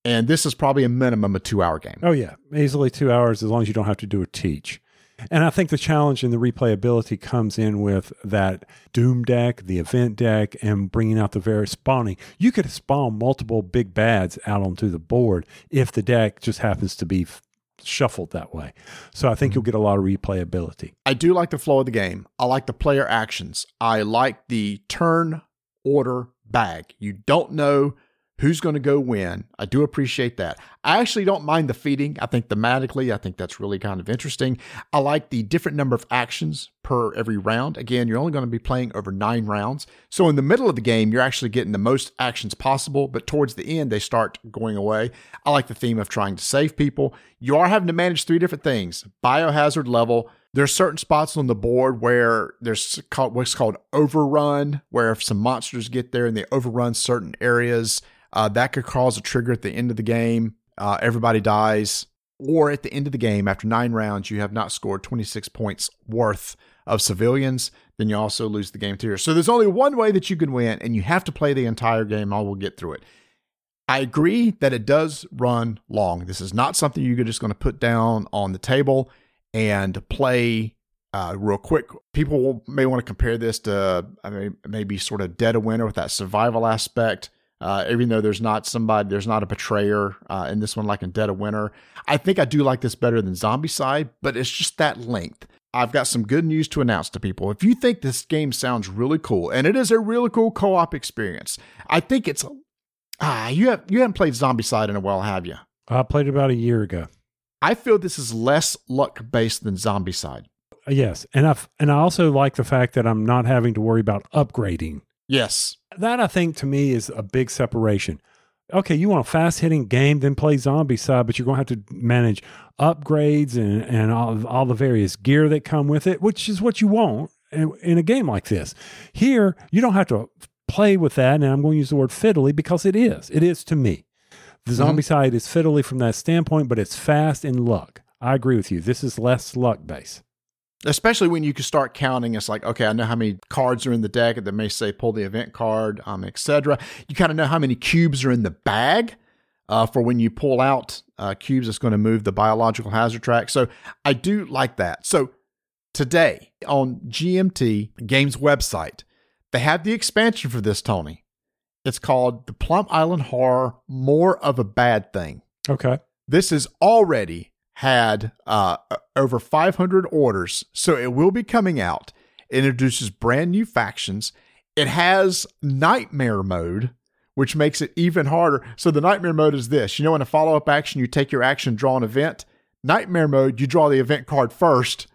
And this is probably a minimum a two hour game. Oh, yeah. Easily two hours as long as you don't have to do a teach. And I think the challenge in the replayability comes in with that Doom deck, the event deck, and bringing out the various spawning. You could spawn multiple big bads out onto the board if the deck just happens to be f- shuffled that way. So I think mm-hmm. you'll get a lot of replayability. I do like the flow of the game. I like the player actions. I like the turn order bag. You don't know who's going to go win. I do appreciate that. I actually don't mind the feeding. I think thematically, I think that's really kind of interesting. I like the different number of actions per every round. Again, you're only going to be playing over nine rounds. So in the middle of the game, you're actually getting the most actions possible, but towards the end, they start going away. I like the theme of trying to save people. You are having to manage three different things biohazard level. There's certain spots on the board where there's called, what's called overrun, where if some monsters get there and they overrun certain areas, uh, that could cause a trigger at the end of the game. Uh, everybody dies. Or at the end of the game, after nine rounds, you have not scored 26 points worth of civilians, then you also lose the game too. So there's only one way that you can win, and you have to play the entire game. I will get through it. I agree that it does run long. This is not something you're just going to put down on the table and play uh, real quick. People may want to compare this to I mean, maybe sort of Dead of Winter with that survival aspect. Uh, even though there's not somebody, there's not a betrayer uh, in this one like in Dead of Winter. I think I do like this better than Zombicide, but it's just that length. I've got some good news to announce to people. If you think this game sounds really cool, and it is a really cool co-op experience, I think it's ah you have you haven't played Zombicide in a while, have you? I played about a year ago. I feel this is less luck based than Zombicide. Yes, and I and I also like the fact that I'm not having to worry about upgrading. Yes, that I think to me is a big separation. Okay, you want a fast hitting game, then play Zombicide, but you're going to have to manage upgrades and, and all, all the various gear that come with it, which is what you want in, in a game like this. Here, you don't have to play with that, and I'm going to use the word fiddly because it is. It is to me. The Mm-hmm. Zombicide is fiddly from that standpoint, but it's fast in luck. I agree with you. This is less luck based. Especially when you can start counting. It's like, okay, I know how many cards are in the deck that may say pull the event card, um, etc. You kind of know how many cubes are in the bag. uh, for when you pull out uh, cubes, it's going to move the biological hazard track. So I do like that. So today on GMT Games website, they have the expansion for this, Tony. It's called the Plum Island Horror More of a Bad Thing. Okay. This is already had uh, over 500 orders, so it will be coming out. It introduces brand new factions. It has nightmare mode, which makes it even harder. So the nightmare mode is this: you know, in a follow-up action, you take your action, draw an event. Nightmare mode, you draw the event card first,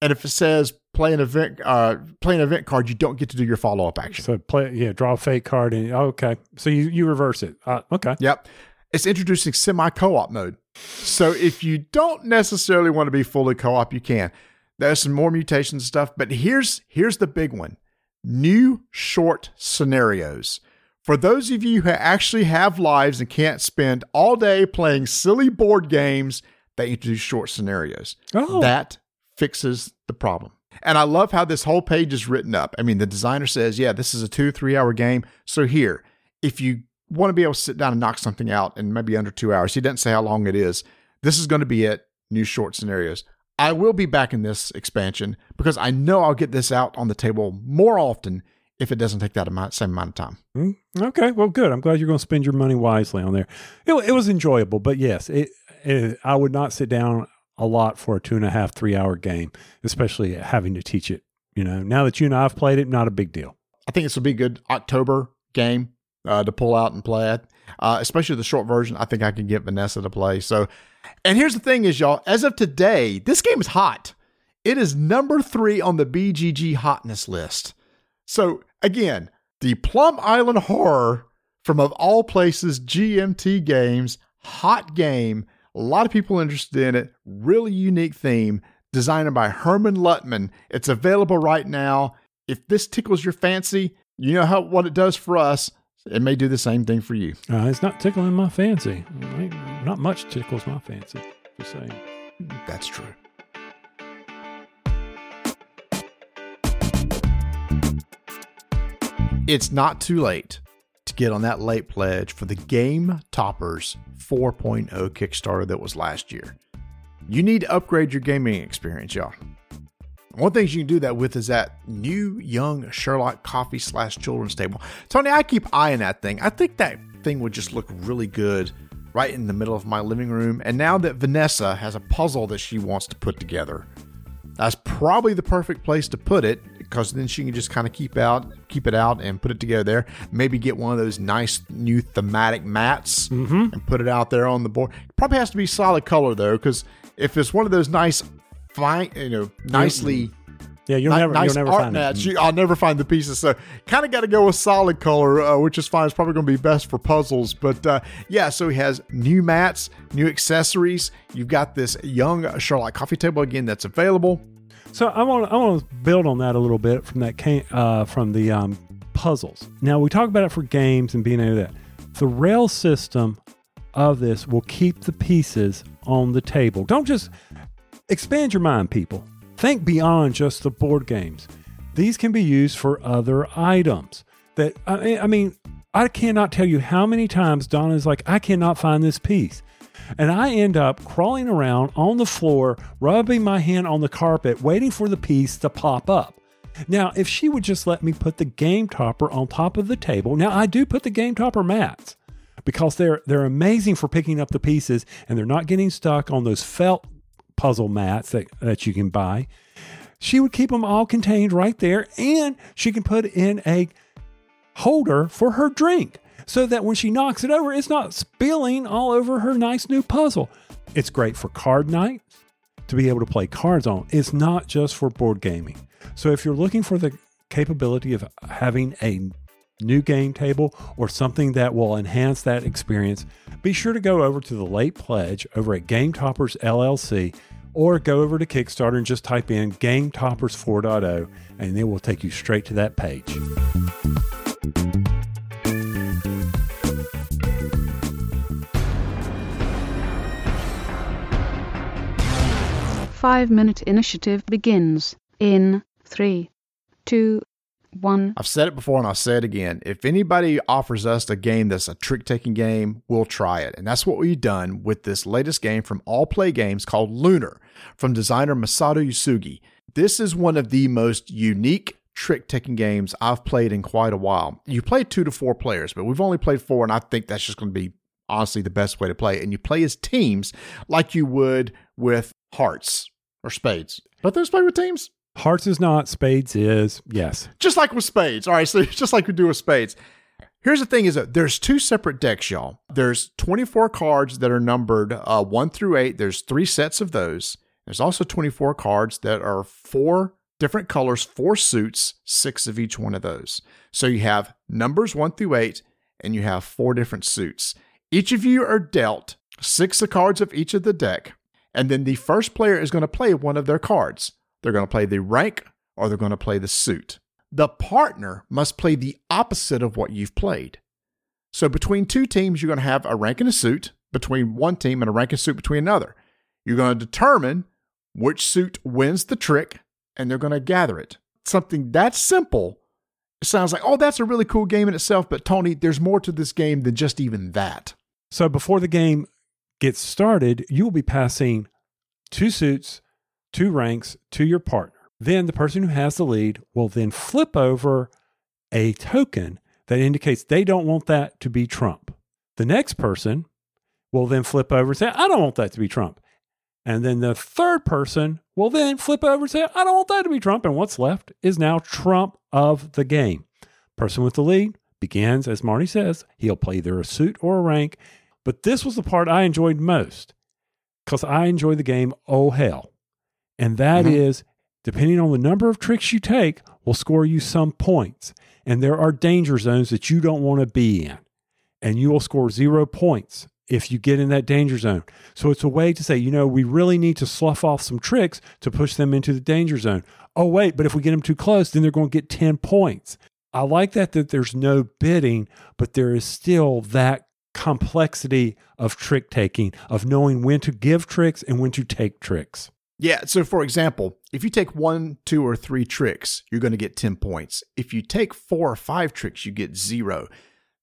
and if it says play an event, uh, play an event card, you don't get to do your follow-up action. So play, yeah, draw a fake card, and okay, so you you reverse it. Uh, okay. Yep. It's introducing semi co op mode. So if you don't necessarily want to be fully co op, you can. There's some more mutations and stuff, but here's here's the big one. New short scenarios. For those of you who actually have lives and can't spend all day playing silly board games, they introduce short scenarios. Oh. That fixes the problem. And I love how this whole page is written up. I mean, the designer says, yeah, this is a two, three hour game. So here, if you want to be able to sit down and knock something out in maybe under two hours, he doesn't say how long it is. This is going to be it. New short scenarios. I will be back in this expansion because I know I'll get this out on the table more often if it doesn't take that amount, same amount of time. Mm, Okay, well, good. I'm glad you're going to spend your money wisely on there. It, it was enjoyable, but yes, it, it, I would not sit down a lot for a two and a half, three hour game, especially having to teach it. You know, now that you and I have played it, not a big deal. I think this will be a good October game uh, to pull out and play uh, especially the short version. I think I can get Vanessa to play. So, and here's the thing is, y'all, as of today, this game is hot. It is number three on the BGG hotness list. So, again, the Plum Island Horror from, of all places, GMT Games, hot game. A lot of people interested in it. Really unique theme, designed by Hermann Luttmann. It's available right now. If this tickles your fancy, you know how what it does for us. It may do the same thing for you. Uh, it's not tickling my fancy. Not much tickles my fancy. Just saying. That's true. It's not too late to get on that late pledge for the Game Toppers 4.0 Kickstarter that was last year. You need to upgrade your gaming experience, y'all. One thing you can do that with is that new young Sherlock coffee slash children's table. Tony, I keep eyeing that thing. I think that thing would just look really good right in the middle of my living room. And now that Vanessa has a puzzle that she wants to put together, that's probably the perfect place to put it because then she can just kind of keep out, keep it out, and put it together there. Maybe get one of those nice new thematic mats mm-hmm. and put it out there on the board. Probably has to be solid color though, because if it's one of those nice, fine, you know, nicely. Yeah, you'll ni- never, nice you'll never art find it. I'll never find the pieces. So kind of got to go with solid color, uh, which is fine. It's probably going to be best for puzzles. But uh, yeah, so he has new mats, new accessories. You've got this young Charlotte coffee table again that's available. So I want I want to build on that a little bit from that came, uh, from the um, puzzles. Now we talk about it for games and being able to do that. The rail system of this will keep the pieces on the table. Don't just expand your mind, people. Think beyond just the board games. These can be used for other items. That I, mean, I cannot tell you how many times Donna is like, I cannot find this piece. And I end up crawling around on the floor, rubbing my hand on the carpet, waiting for the piece to pop up. Now, if she would just let me put the game topper on top of the table, now I do put the game topper mats because they're they're amazing for picking up the pieces and they're not getting stuck on those felt puzzle mats that, that you can buy. She would keep them all contained right there, and she can put in a holder for her drink so that when she knocks it over, it's not spilling all over her nice new puzzle. It's great for card night to be able to play cards on. It's not just for board gaming. So if you're looking for the capability of having a new game table or something that will enhance that experience, be sure to go over to the late pledge over at Game Toppers LLC or go over to Kickstarter and just type in Game Toppers 4.0 and it will take you straight to that page. Five minute initiative begins in three, two, 1. I've said it before and I'll say it again. If anybody offers us a game that's a trick taking game, we'll try it. And that's what we've done with this latest game from Allplay Games called Lunar from designer Masato Uesugi. This is one of the most unique trick taking games I've played in quite a while. You play two to four players, but we've only played four, and I think that's just going to be honestly the best way to play. And you play as teams like you would with hearts or spades. But those play with teams? Hearts is not, spades is. Yes. Just like with spades. All right, so just like we do with spades. Here's the thing: is that there's two separate decks, y'all. There's 24 cards that are numbered uh, one through eight. There's three sets of those. There's also 24 cards that are four different colors, four suits, six of each one of those. So you have numbers one through eight, and you have four different suits. Each of you are dealt six of cards of each of the deck, and then the first player is going to play one of their cards. They're going to play the rank or they're going to play the suit. The partner must play the opposite of what you've played. So between two teams, you're going to have a rank and a suit between one team and a rank and suit between another. You're going to determine which suit wins the trick, and they're going to gather it. Something that simple sounds like, oh, that's a really cool game in itself. But Tony, there's more to this game than just even that. So before the game gets started, you will be passing two suits, two ranks to your partner. Then the person who has the lead will then flip over a token that indicates they don't want that to be Trump. The next person will then flip over and say, I don't want that to be Trump. And then the third person will then flip over and say, I don't want that to be Trump. And what's left is now Trump of the game. Person with the lead begins, as Marty says, he'll play either a suit or a rank. But this was the part I enjoyed most because I enjoy the game oh hell. And that Mhm. is, depending on the number of tricks you take, will score you some points. And there are danger zones that you don't want to be in. And you will score zero points if you get in that danger zone. So it's a way to say, you know, we really need to slough off some tricks to push them into the danger zone. Oh, wait, but if we get them too close, then they're going to get 10 points. I like that that there's no bidding, but there is still that complexity of trick taking, of knowing when to give tricks and when to take tricks. Yeah. So, for example, if you take one, two, or three tricks, you're going to get 10 points. If you take four or five tricks, you get zero.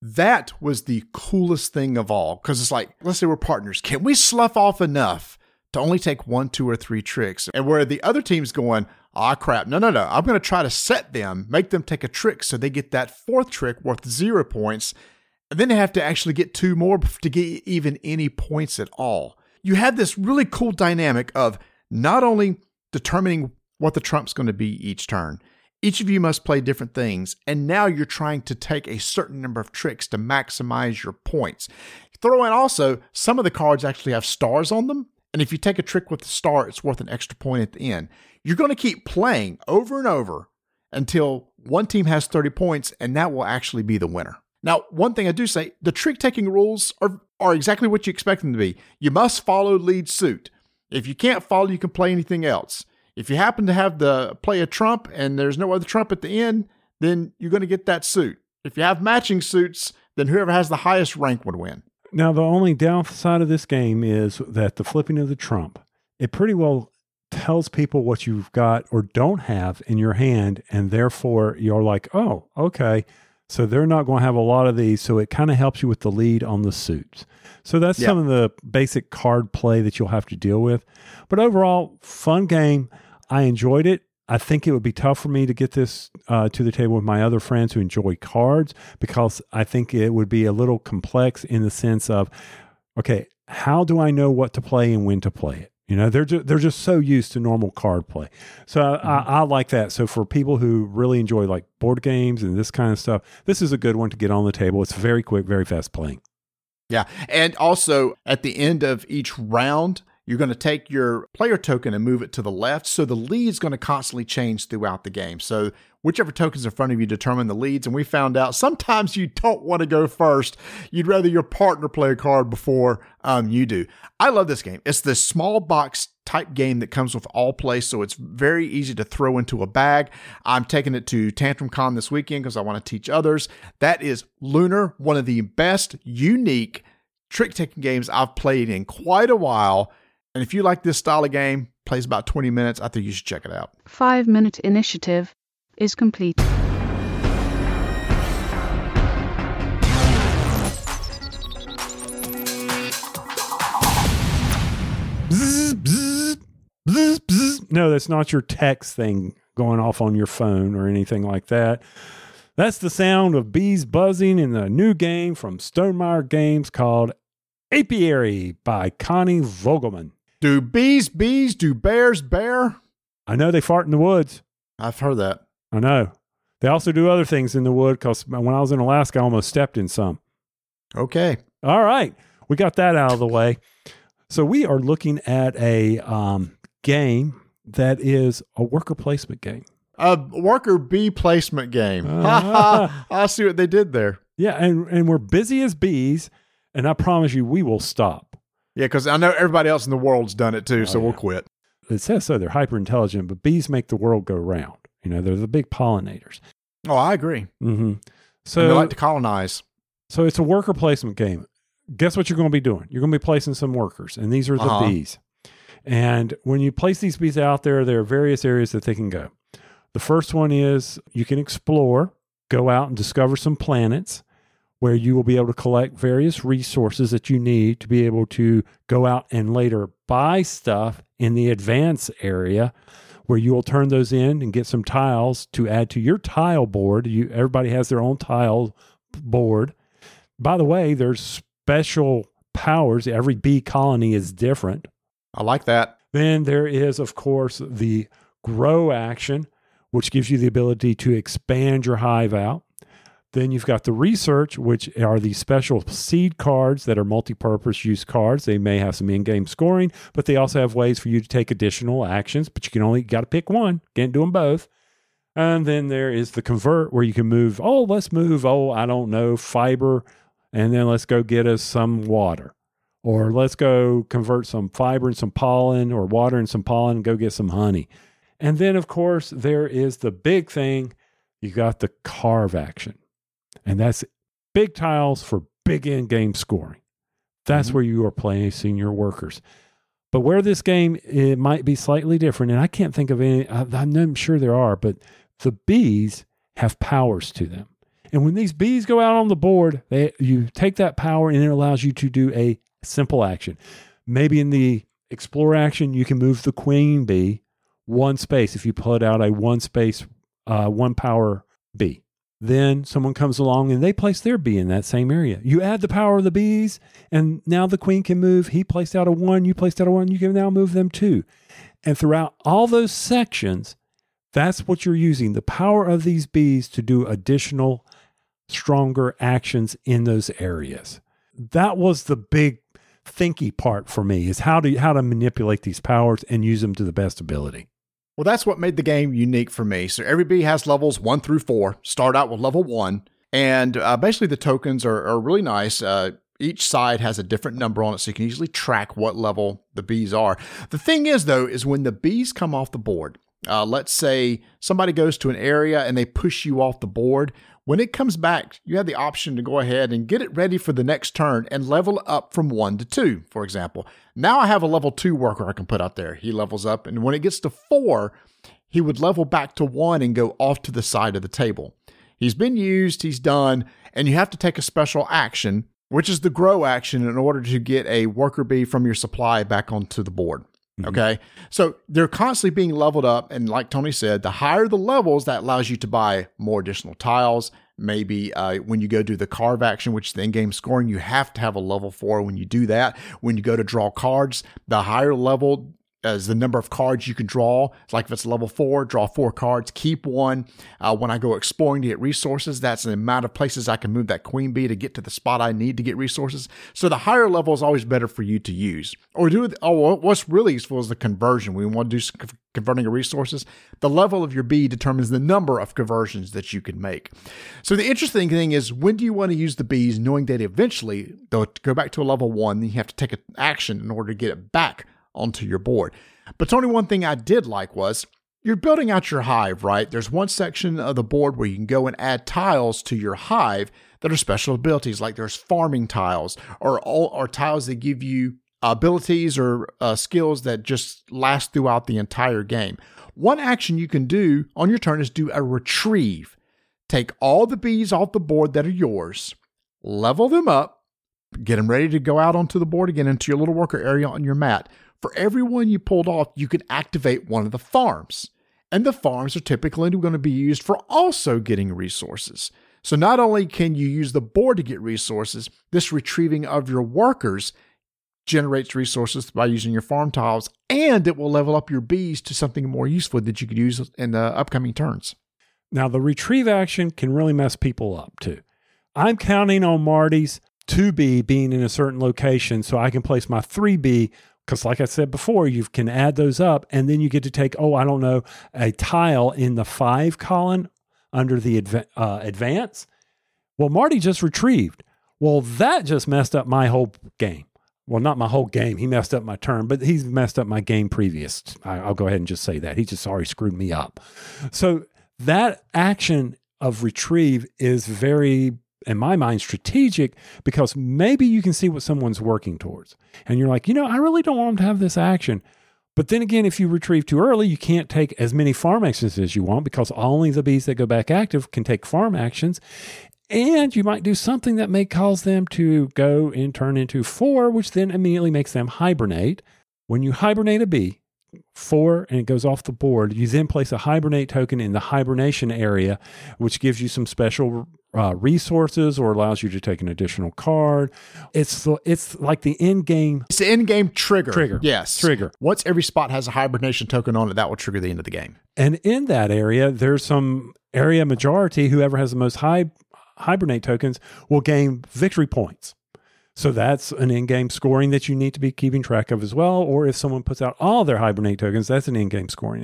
That was the coolest thing of all because it's like, let's say we're partners. Can we slough off enough to only take one, two, or three tricks? And where the other team's going, ah, crap. No, no, no. I'm going to try to set them, make them take a trick so they get that fourth trick worth zero points. And then they have to actually get two more to get even any points at all. You have this really cool dynamic of not only determining what the trump's going to be each turn, each of you must play different things, and now you're trying to take a certain number of tricks to maximize your points. Throw in also, some of the cards actually have stars on them, and if you take a trick with the star, it's worth an extra point at the end. You're going to keep playing over and over until one team has 30 points, and that will actually be the winner. Now, one thing I do say the trick taking rules are, are exactly what you expect them to be. You must follow lead suit. If you can't follow, you can play anything else. If you happen to have the play a trump and there's no other trump at the end, then you're going to get that suit. If you have matching suits, then whoever has the highest rank would win. Now, the only downside of this game is that the flipping of the trump, it pretty well tells people what you've got or don't have in your hand. And therefore, you're like, oh, okay. So they're not going to have a lot of these. So it kind of helps you with the lead on the suits. So that's Yeah. some of the basic card play that you'll have to deal with. But overall, fun game. I enjoyed it. I think it would be tough for me to get this uh, to the table with my other friends who enjoy cards because I think it would be a little complex in the sense of, okay, how do I know what to play and when to play it? You know, they're just, they're just so used to normal card play. So I, mm-hmm. I like that. So for people who really enjoy like board games and this kind of stuff, this is a good one to get on the table. It's very quick, very fast playing. Yeah. And also at the end of each round, you're going to take your player token and move it to the left. So the lead's going to constantly change throughout the game. So whichever token's in front of you determine the leads. And we found out sometimes you don't want to go first. You'd rather your partner play a card before um, you do. I love this game. It's this small box type game that comes with all play, so it's very easy to throw into a bag. I'm taking it to Tantrum Con this weekend because I want to teach others. That is Lunar, one of the best, unique trick taking games I've played in quite a while. And if you like this style of game, plays about 20 minutes, I think you should check it out. Five minute initiative is complete. No, that's not your text thing going off on your phone or anything like that. That's the sound of bees buzzing in the new game from Stonemaier Games called Apiary by Connie Vogelmann. Do bees bees? Do bears bear? I know they fart in the woods. I've heard that. I know. They also do other things in the wood because when I was in Alaska, I almost stepped in some. Okay. All right. We got that out of the way. So we are looking at a um, game that is a worker placement game. A worker bee placement game. Ah. I see what they did there. Yeah, and, and we're busy as bees, and I promise you we will stop. Yeah, because I know everybody else in the world's done it too, so yeah. we'll quit. It says so they're hyper intelligent, but bees make the world go round. You know, they're the big pollinators. Oh, I agree. Mm-hmm. and they like to colonize. so it's a worker placement game. Guess what you're going to be doing? You're going to be placing some workers, and these are the Uh-huh. bees. And when you place these bees out there, there are various areas that they can go. The first one is you can explore, go out and discover some planets where you will be able to collect various resources that you need to be able to go out and later buy stuff in the advance area where you will turn those in and get some tiles to add to your tile board. You everybody has their own tile board. By the way, there's special powers. Every bee colony is different. I like that. Then there is, of course, the grow action, which gives you the ability to expand your hive out. Then you've got the research, which are these special seed cards that are multi-purpose use cards. They may have some in-game scoring, but they also have ways for you to take additional actions. But you can only got to pick one. Can't do them both. And then there is the convert, where you can move. Oh, let's move. Oh, I don't know, fiber, and then let's go get us some water or let's go convert some fiber and some pollen or water and some pollen and go get some honey. And then, of course, there is the big thing you got the carve action, and that's big tiles for big end game scoring. That's Mhm. where you are placing your workers. But where this game it might be slightly different, and I can't think of any, I- I'm sure there are, but the bees have powers to them. And when these bees go out on the board, they, you take that power and it allows you to do a simple action. Maybe in the explore action, you can move the queen bee one space if you put out a one space, uh, one power bee. Then someone comes along and they place their bee in that same area. You add the power of the bees, and now the queen can move. He placed out a one, you placed out a one, you can now move them two. And throughout all those sections, that's what you're using the power of these bees to do additional, stronger actions in those areas. That was the big thinky part for me is how to how to manipulate these powers and use them to the best ability. Well, that's what made the game unique for me. So every bee has levels one through four. Start out with level one, and uh, basically the tokens are, are really nice. Uh, each side has a different number on it, so you can easily track what level the bees are. The thing is, though, is when the bees come off the board. Uh, let's say somebody goes to an area and they push you off the board. When it comes back, you have the option to go ahead and get it ready for the next turn and level up from one to two, for example. Now I have a level two worker I can put out there. He levels up, and when it gets to four, he would level back to one and go off to the side of the table. He's been used, he's done, and you have to take a special action, which is the grow action, in order to get a worker bee from your supply back onto the board. Okay. So they're constantly being leveled up. And like Tony said, the higher the levels, that allows you to buy more additional tiles. Maybe uh, when you go do the carve action, which is the in game scoring, you have to have a level four when you do that. When you go to draw cards, the higher level as the number of cards you can draw. It's like if it's level four, draw four cards, keep one. Uh, when I go exploring to get resources, that's the amount of places I can move that queen bee to get to the spot I need to get resources. So the higher level is always better for you to use. Or do. Oh, what's really useful is the conversion. We want to do converting of resources. The level of your bee determines the number of conversions that you can make. So the interesting thing is when do you want to use the bees, knowing that eventually they'll go back to a level one, then you have to take an action in order to get it back onto your board. But Tony, one thing I did like was you're building out your hive, right? There's one section of the board where you can go and add tiles to your hive that are special abilities, like there's farming tiles or all or tiles that give you abilities or uh, skills that just last throughout the entire game. One action you can do on your turn is do a retrieve. Take all the bees off the board that are yours, level them up, get them ready to go out onto the board again into your little worker area on your mat. For every one you pulled off, you can activate one of the farms. And the farms are typically going to be used for also getting resources. So not only can you use the board to get resources, this retrieving of your workers generates resources by using your farm tiles, and it will level up your bees to something more useful that you could use in the upcoming turns. Now, the retrieve action can really mess people up too. I'm counting on Marty's 2B being in a certain location so I can place my 3B because, like I said before, you can add those up and then you get to take, oh, I don't know, a tile in the five column under the adv- uh, advance. Well, Marty just retrieved. Well, that just messed up my whole game. Well, not my whole game. He messed up my turn, but he's messed up my game previous. I, I'll go ahead and just say that. He just already screwed me up. So that action of retrieve is very in my mind strategic because maybe you can see what someone's working towards. And you're like you know i really don't want them to have this action. But then again if you retrieve too early you can't take as many farm actions as you want because only the bees that go back active can take farm actions. And you might do something that may cause them to go and turn into four which then immediately makes them hibernate. When you hibernate a bee four and it goes off the board. You then place a hibernate token in the hibernation area, which gives you some special uh, resources or allows you to take an additional card. It's it's like the end game. It's the end game trigger. Trigger. Yes. Trigger. Once every spot has a hibernation token on it, that will trigger the end of the game. And in that area, there's some area majority. Whoever has the most high hibernate tokens will gain victory points. So that's an in-game scoring that you need to be keeping track of as well. Or if someone puts out all their hibernate tokens, that's an in-game scoring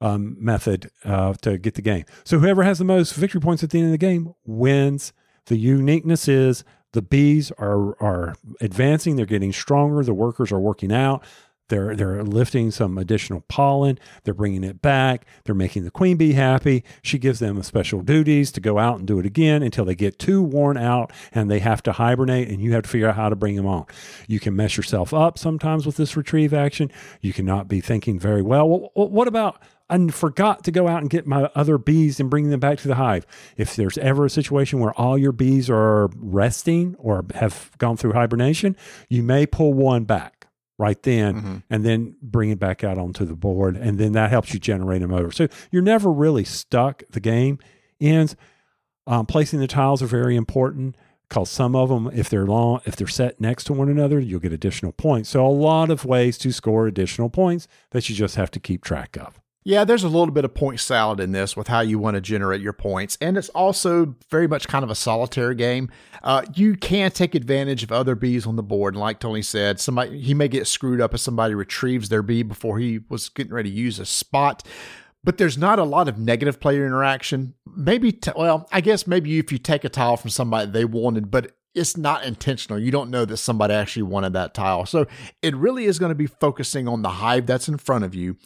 um, method uh, to get the game. So whoever has the most victory points at the end of the game wins. The uniqueness is the bees are are advancing. They're getting stronger. The workers are working out. They're they're lifting some additional pollen. They're bringing it back. They're making the queen bee happy. She gives them special duties to go out and do it again until they get too worn out and they have to hibernate. And you have to figure out how to bring them on. You can mess yourself up sometimes with this retrieve action. You cannot be thinking very well. well what about I forgot to go out and get my other bees and bring them back to the hive. If there's ever a situation where all your bees are resting or have gone through hibernation, you may pull one back right then mm-hmm. and then bring it back out onto the board and then that helps you generate them over. So you're never really stuck. The game ends. Um, placing the tiles are very important because some of them if they're long if they're set next to one another you'll get additional points. So a lot of ways to score additional points that you just have to keep track of yeah, there's a little bit of point salad in this with how you want to generate your points. And it's also very much kind of a solitary game. Uh, you can take advantage of other bees on the board. And like Tony said, somebody he may get screwed up if somebody retrieves their bee before he was getting ready to use a spot. But there's not a lot of negative player interaction. Maybe, t- well, I guess maybe if you take a tile from somebody they wanted, but it's not intentional. You don't know that somebody actually wanted that tile. So it really is going to be focusing on the hive that's in front of you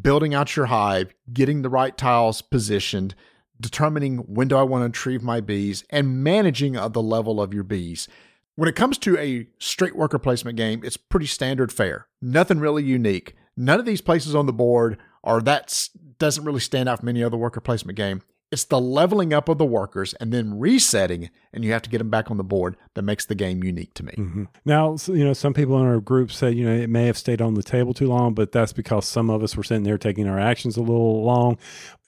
building out your hive, getting the right tiles positioned, determining when do I want to retrieve my bees, and managing uh, the level of your bees. When it comes to a straight worker placement game, it's pretty standard fare. Nothing really unique. None of these places on the board are that doesn't really stand out from any other worker placement game. It's the leveling up of the workers and then resetting, and you have to get them back on the board that makes the game unique to me. Mm-hmm. Now, you know, some people in our group say, you know, it may have stayed on the table too long, but that's because some of us were sitting there taking our actions a little long.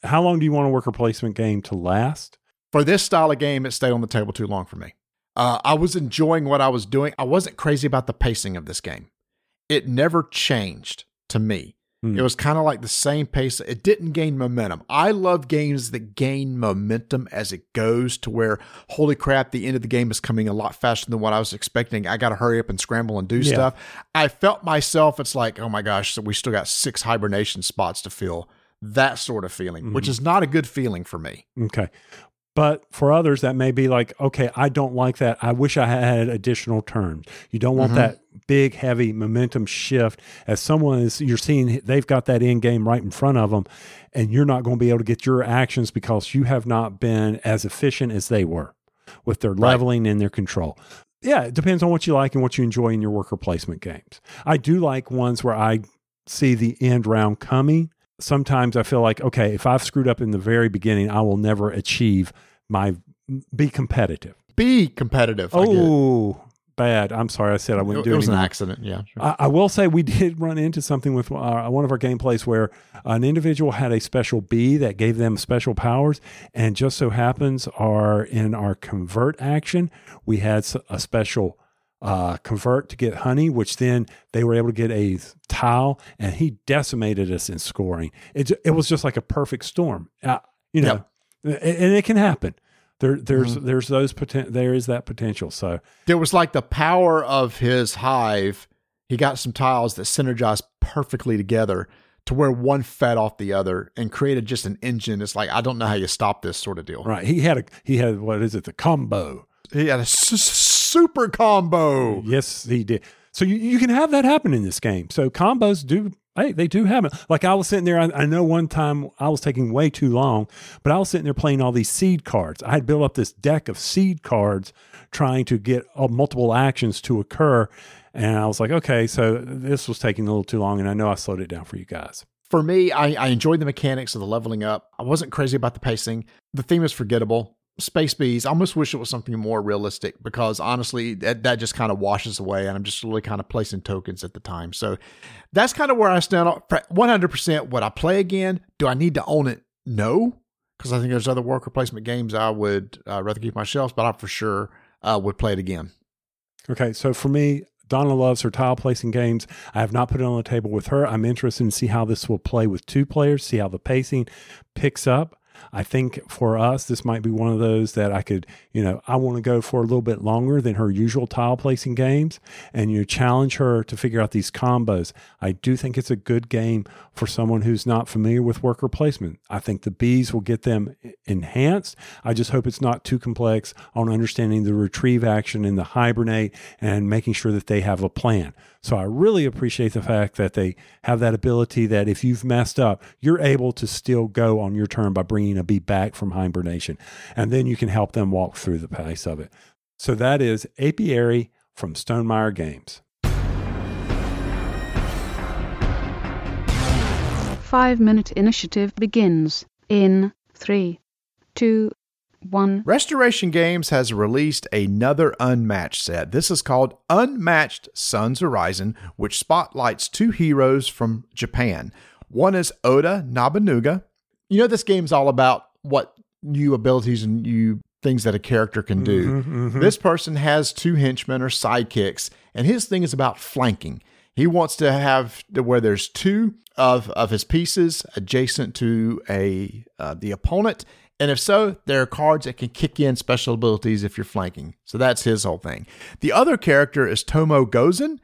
How long do you want a worker placement game to last? For this style of game, it stayed on the table too long for me. Uh, I was enjoying what I was doing. I wasn't crazy about the pacing of this game. It never changed to me. It was kind of like the same pace. It didn't gain momentum. I love games that gain momentum as it goes to where, holy crap, the end of the game is coming a lot faster than what I was expecting. I got to hurry up and scramble and do yeah. stuff. I felt myself, it's like, oh my gosh, so we still got six hibernation spots to fill. That sort of feeling, mm-hmm. which is not a good feeling for me. Okay. But for others, that may be like, okay, I don't like that. I wish I had additional turns. You don't want mm-hmm. that big, heavy momentum shift as someone is, you're seeing they've got that end game right in front of them, and you're not going to be able to get your actions because you have not been as efficient as they were with their leveling right. and their control. Yeah, it depends on what you like and what you enjoy in your worker placement games. I do like ones where I see the end round coming sometimes I feel like, okay, if I've screwed up in the very beginning, I will never achieve my be competitive. Be competitive. Oh, bad. I'm sorry, I said I wouldn't it, do it It was an accident. Yeah. sure. I, I will say we did run into something with uh, one of our gameplays where an individual had a special bee that gave them special powers, and just so happens, our in our convert action, we had a special uh, convert to get honey, which then they were able to get a tile, and he decimated us in scoring. It it was just like a perfect storm, uh, you know, and, and it can happen. There, there's there's those poten- there is that potential. So There was like the power of his hive. He got some tiles that synergized perfectly together to where one fed off the other and created just an engine. It's like I don't know how you stop this sort of deal. right, he had a he had what is it the combo. He had a s- super combo. Yes, he did. So you, you can have that happen in this game. So combos do, hey, they do happen. Like I was sitting there, I, I know one time I was taking way too long, but I was sitting there playing all these seed cards. I had built up this deck of seed cards trying to get uh, multiple actions to occur. And I was like, okay, so this was taking a little too long. And I know I slowed it down for you guys. For me, I, I enjoyed the mechanics of the leveling up. I wasn't crazy about the pacing. The theme is forgettable. Space Bees, I almost wish it was something more realistic because honestly, that, that just kind of washes away and I'm just really kind of placing tokens at the time. So that's kind of where I stand on 100%. Would I play again? Do I need to own it? No, because I think there's other work placement games I would uh, rather keep my shelves, but I for sure uh, would play it again. Okay, so for me, Donna loves her tile placing games. I have not put it on the table with her. I'm interested in see how this will play with two players, see how the pacing picks up. I think for us, this might be one of those that I could, you know, I want to go for a little bit longer than her usual tile placing games and you challenge her to figure out these combos. I do think it's a good game for someone who's not familiar with worker placement. I think the bees will get them enhanced. I just hope it's not too complex on understanding the retrieve action and the hibernate and making sure that they have a plan. So I really appreciate the fact that they have that ability that if you've messed up, you're able to still go on your turn by bringing a bee back from hibernation. And then you can help them walk through the pace of it. So that is Apiary from Stonemaier Games. Five minute initiative begins in three, two, one. Restoration Games has released another Unmatched set. This is called Unmatched Sun's Horizon, which spotlights two heroes from Japan. One is Oda Nobunaga. You know, this game's all about what new abilities and new things that a character can do. Mm-hmm, This person has two henchmen or sidekicks, and his thing is about flanking. He wants to have to where there's two of, of his pieces adjacent to a uh, the opponent, and if so, there are cards that can kick in special abilities if you're flanking. So that's his whole thing. The other character is Tomo Gozen,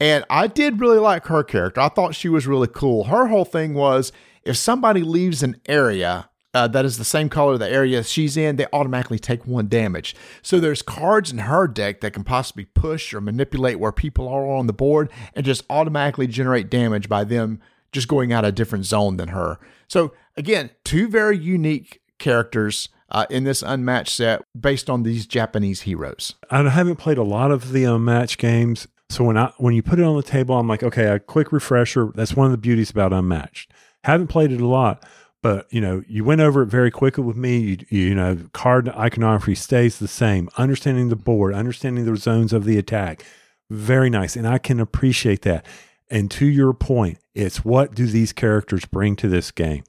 and I did really like her character. I thought she was really cool. Her whole thing was if somebody leaves an area uh, that is the same color the area she's in, they automatically take one damage. So there's cards in her deck that can possibly push or manipulate where people are on the board and just automatically generate damage by them just going out a different zone than her. So again, two very unique characters uh, in this unmatched set based on these Japanese heroes. I haven't played a lot of the unmatched games. So when I when you put it on the table, I'm like, okay, a quick refresher. That's one of the beauties about unmatched. Haven't played it a lot, but you know, you went over it very quickly with me. You, you know, card iconography stays the same. Understanding the board, understanding the zones of the attack, very nice, and I can appreciate that. And to your point, it's what do these characters bring to this game?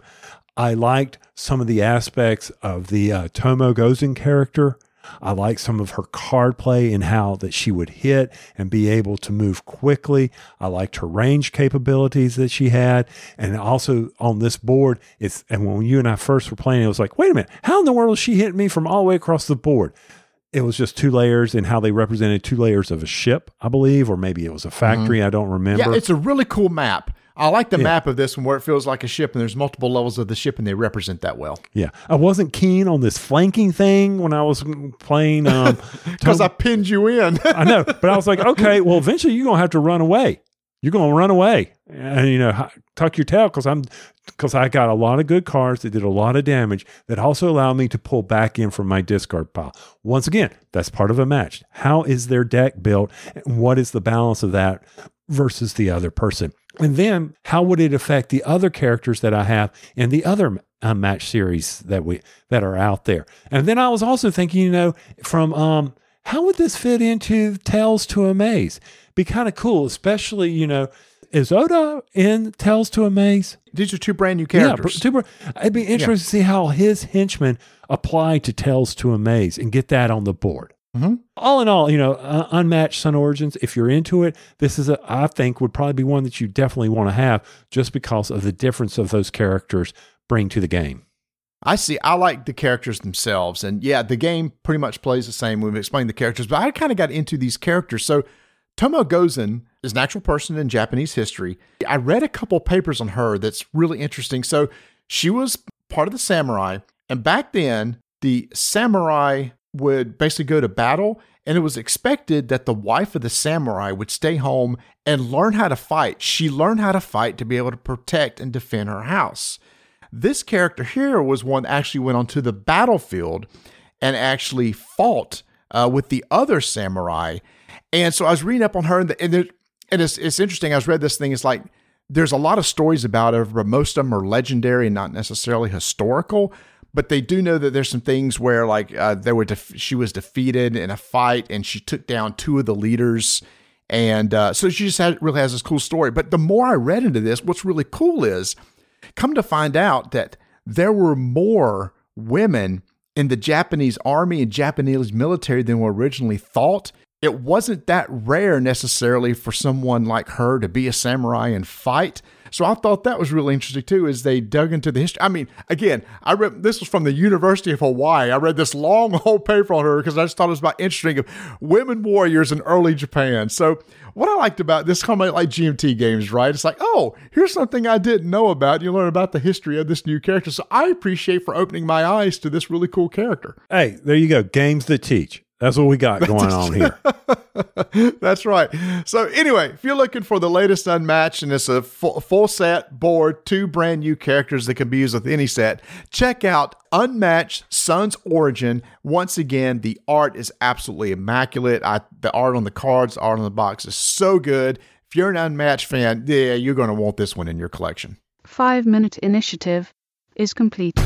I liked some of the aspects of the uh, Tomo Gozen character. I like some of her card play and how that she would hit and be able to move quickly. I liked her range capabilities that she had. And also on this board, it's and when you and I first were playing, it was like, wait a minute, how in the world is she hitting me from all the way across the board? It was just two layers and how they represented two layers of a ship, I believe, or maybe it was a factory. Mm-hmm. I don't remember. Yeah, it's a really cool map. I like the map of this one where it feels like a ship and there's multiple levels of the ship and they represent that well. yeah. I wasn't keen on this flanking thing when I was playing um Because I pinned you in. I know, but I was like, okay, well, eventually you're gonna have to run away. You're gonna run away, and you know, tuck your tail because I'm because I got a lot of good cards that did a lot of damage that also allowed me to pull back in from my discard pile. Once again, that's part of a match. How is their deck built, and what is the balance of that versus the other person? And then how would it affect the other characters that I have in the other uh, match series that we that are out there? And then I was also thinking, you know, from um how would this fit into Tales to Amaze? Be kind of cool, especially, you know, is Oda in Tales to Amaze? These are two brand new Yeah, characters. two br- it'd be interesting to see how his henchmen apply to Tales to Amaze and get that on the board. Mhm. All in all, you know, uh, Unmatched Sun Origins, if you're into it, this is, a, I think, would probably be one that you definitely want to have just because of the difference of those characters bring to the game. I see. I like the characters themselves. And yeah, the game pretty much plays the same. We've explained the characters, but I kind of got into these characters. So Tomo Gozen is an actual person in Japanese history. I read a couple papers on her that's really interesting. So she was part of the samurai. And back then, the samurai would basically go to battle. And it was expected that the wife of the samurai would stay home and learn how to fight. She learned how to fight to be able to protect and defend her house. This character here was one that actually went onto the battlefield and actually fought uh, with the other samurai. And so I was reading up on her, and, the, and, there, and it's, it's interesting. I was read this thing. It's like there's a lot of stories about her, but most of them are legendary and not necessarily historical. But they do know that there's some things where like uh, there were def- she was defeated in a fight, and she took down two of the leaders. And uh, so she just had, really has this cool story. But the more I read into this, what's really cool is come to find out that there were more women in the Japanese army and Japanese military than were originally thought. It wasn't that rare necessarily for someone like her to be a samurai and fight. So I thought that was really interesting too, as they dug into the history. I mean, again, I read this was from the University of Hawaii. I read this long whole paper on her because I just thought it was about interesting of women warriors in early Japan. So what I liked about this kind of like GMT games, right? It's like, oh, here's something I didn't know about. You learn about the history of this new character. So I appreciate for opening my eyes to this really cool character. Hey, there you go. Games that teach. That's what we got going on here. That's right. So anyway, if you're looking for the latest Unmatched and it's a full, full set board, two brand new characters that can be used with any set, check out Unmatched Sun's Origin. Once again, the art is absolutely immaculate. I, the art on the cards, the art on the box is so good. If you're an Unmatched fan, yeah, you're going to want this one in your collection. Five minute initiative is complete.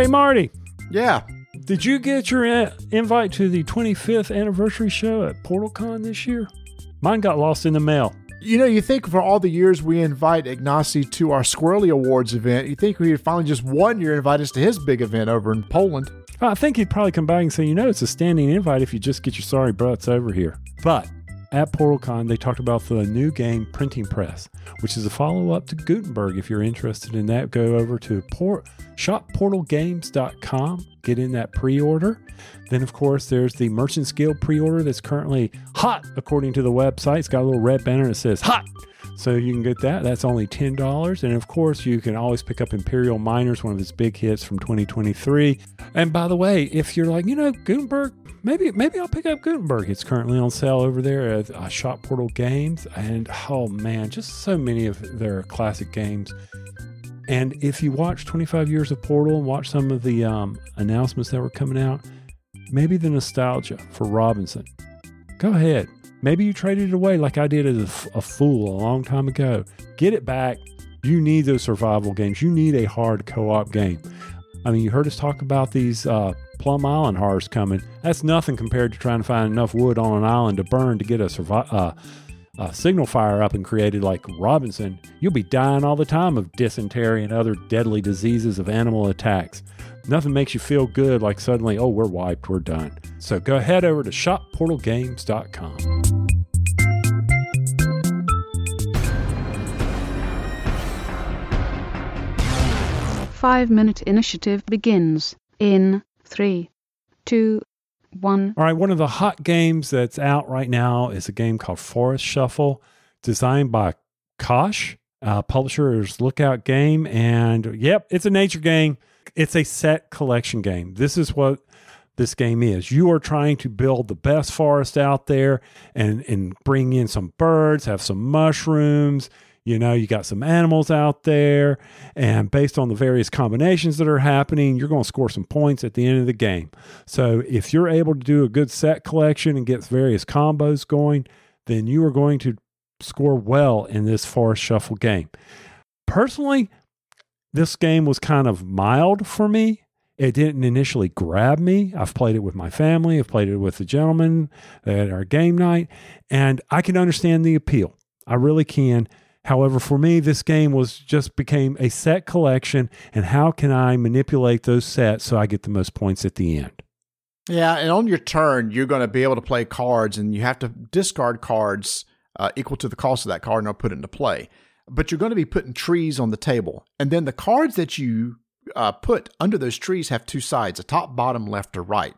Hey, Marty, Yeah. did you get your uh, invite to the 25th anniversary show at PortalCon this year? Mine got lost in the mail. You know, you think for all the years we invite Ignacy to our Squirrely Awards event, you think we would finally just one year invite us to his big event over in Poland. I think he'd probably come back and say, you know, it's a standing invite if you just get your sorry butts over here. But at PortalCon, they talked about the new game Printing Press, which is a follow up to Gutenberg. If you're interested in that, go over to port, shopportalgames.com, get in that pre order. Then, of course, there's the Merchants Guild pre order that's currently hot, according to the website. It's got a little red banner that says hot. So you can get that. That's only $10. And of course, you can always pick up Imperial Miners, one of his big hits from 2023. And by the way, if you're like, you know, Gutenberg, maybe maybe I'll pick up Gutenberg. It's currently on sale over there at uh, Shop Portal Games. And oh man, just so many of their classic games. And if you watch 25 years of Portal and watch some of the um, announcements that were coming out, maybe the nostalgia for Robinson. Go ahead. Maybe you traded it away like I did as a fool a long time ago. Get it back. You need those survival games. You need a hard co op game. I mean, you heard us talk about these uh, Plum Island horrors coming. That's nothing compared to trying to find enough wood on an island to burn to get a, survi- uh, a signal fire up and created like Robinson. You'll be dying all the time of dysentery and other deadly diseases of animal attacks. Nothing makes you feel good like suddenly, oh, we're wiped, we're done. So go head over to shopportalgames.com. Five minute initiative begins in three, two, one. All right, one of the hot games that's out right now is a game called Forest Shuffle, designed by Kosch, uh, publisher's Lookout Game. And yep, it's a nature game. It's a set collection game. This is what this game is. You are trying to build the best forest out there and, and bring in some birds, have some mushrooms. You know, you got some animals out there, and based on the various combinations that are happening, you're going to score some points at the end of the game. So, if you're able to do a good set collection and get various combos going, then you are going to score well in this Forest Shuffle game. Personally, this game was kind of mild for me. It didn't initially grab me. I've played it with my family, I've played it with the gentlemen at our game night, and I can understand the appeal. I really can. However, for me, this game was just became a set collection, and how can I manipulate those sets so I get the most points at the end? Yeah, and on your turn, you're going to be able to play cards, and you have to discard cards uh, equal to the cost of that card, and I'll put it into play. But you're going to be putting trees on the table, and then the cards that you uh, put under those trees have two sides: a top, bottom, left, or right.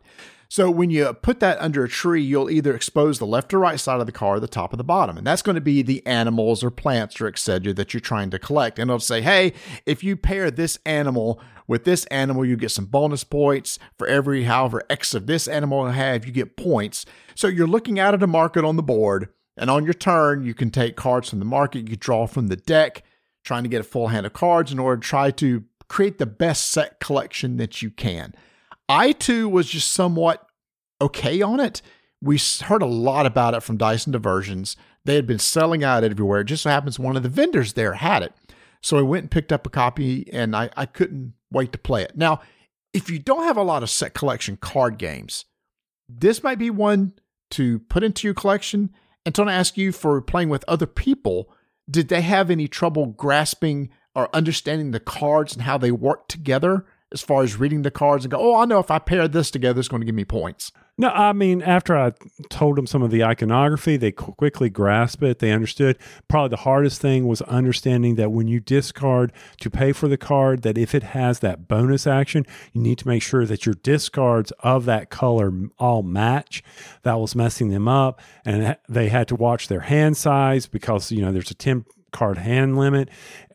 So when you put that under a tree, you'll either expose the left or right side of the car, the top or the bottom. And that's going to be the animals or plants or etc. that you're trying to collect. And it'll say, hey, if you pair this animal with this animal, you get some bonus points. For every however X of this animal you have, you get points. So you're looking out at a market on the board. And on your turn, you can take cards from the market, you draw from the deck, trying to get a full hand of cards in order to try to create the best set collection that you can. I too was just somewhat okay on it. We heard a lot about it from Dice and Diversions. They had been selling out everywhere. It just so happens one of the vendors there had it. So I went and picked up a copy and I, I couldn't wait to play it. Now, if you don't have a lot of set collection card games, this might be one to put into your collection. And to ask you for playing with other people, did they have any trouble grasping or understanding the cards and how they work together? As far as reading the cards and go, oh, I know if I pair this together, it's going to give me points. No, I mean, after I told them some of the iconography, they quickly grasped it. They understood. Probably the hardest thing was understanding that when you discard to pay for the card, that if it has that bonus action, you need to make sure that your discards of that color all match. That was messing them up. And they had to watch their hand size because, you know, there's a 10 card hand limit.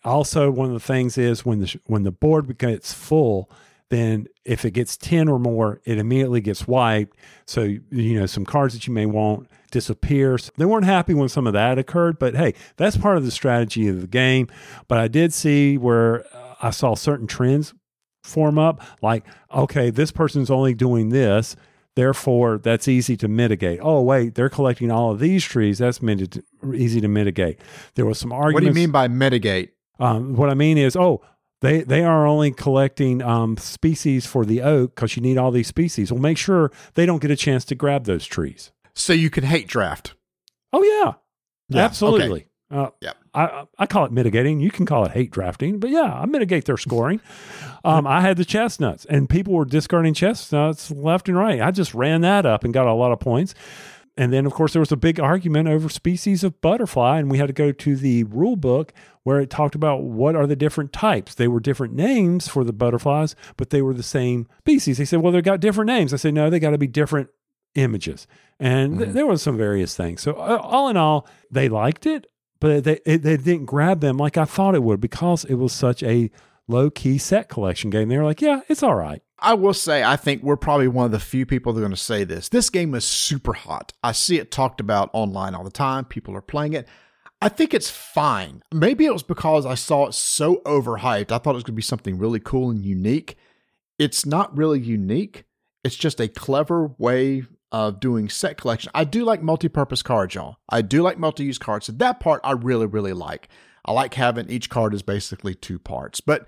Also, one of the things is when the when the board gets full, then if it gets 10 or more, it immediately gets wiped. So, you know, some cards that you may want disappear. So they weren't happy when some of that occurred, but hey, that's part of the strategy of the game. But I did see where uh, I saw certain trends form up like, okay, this person's only doing this. Therefore, that's easy to mitigate. Oh, wait, they're collecting all of these trees. That's mit- easy to mitigate. There was some arguments. What do you mean by mitigate? Um, what I mean is, oh, they they are only collecting um, species for the oak because you need all these species. Well, make sure they don't get a chance to grab those trees. So you can hate draft. Oh yeah, yeah absolutely. Okay. Uh, yeah. I, I call it mitigating. You can call it hate drafting, but yeah, I mitigate their scoring. um, I had the chestnuts, and people were discarding chestnuts left and right. I just ran that up and got a lot of points. And then, of course, there was a big argument over species of butterfly, and we had to go to the rule book where it talked about what are the different types. They were different names for the butterflies, but they were the same species. They said, well, they've got different names. I said, no, they got to be different images. And mm-hmm. there was some various things. So, uh, all in all, they liked it, but they, they didn't grab them like I thought it would because it was such a low key set collection game. They were like, yeah, it's all right. I will say, I think we're probably one of the few people that are going to say this. This game is super hot. I see it talked about online all the time. People are playing it. I think it's fine. Maybe it was because I saw it so overhyped. I thought it was going to be something really cool and unique. It's not really unique. It's just a clever way of doing set collection. I do like multi-purpose cards, y'all. I do like multi-use cards. So that part I really, really like. I like having each card is basically two parts. But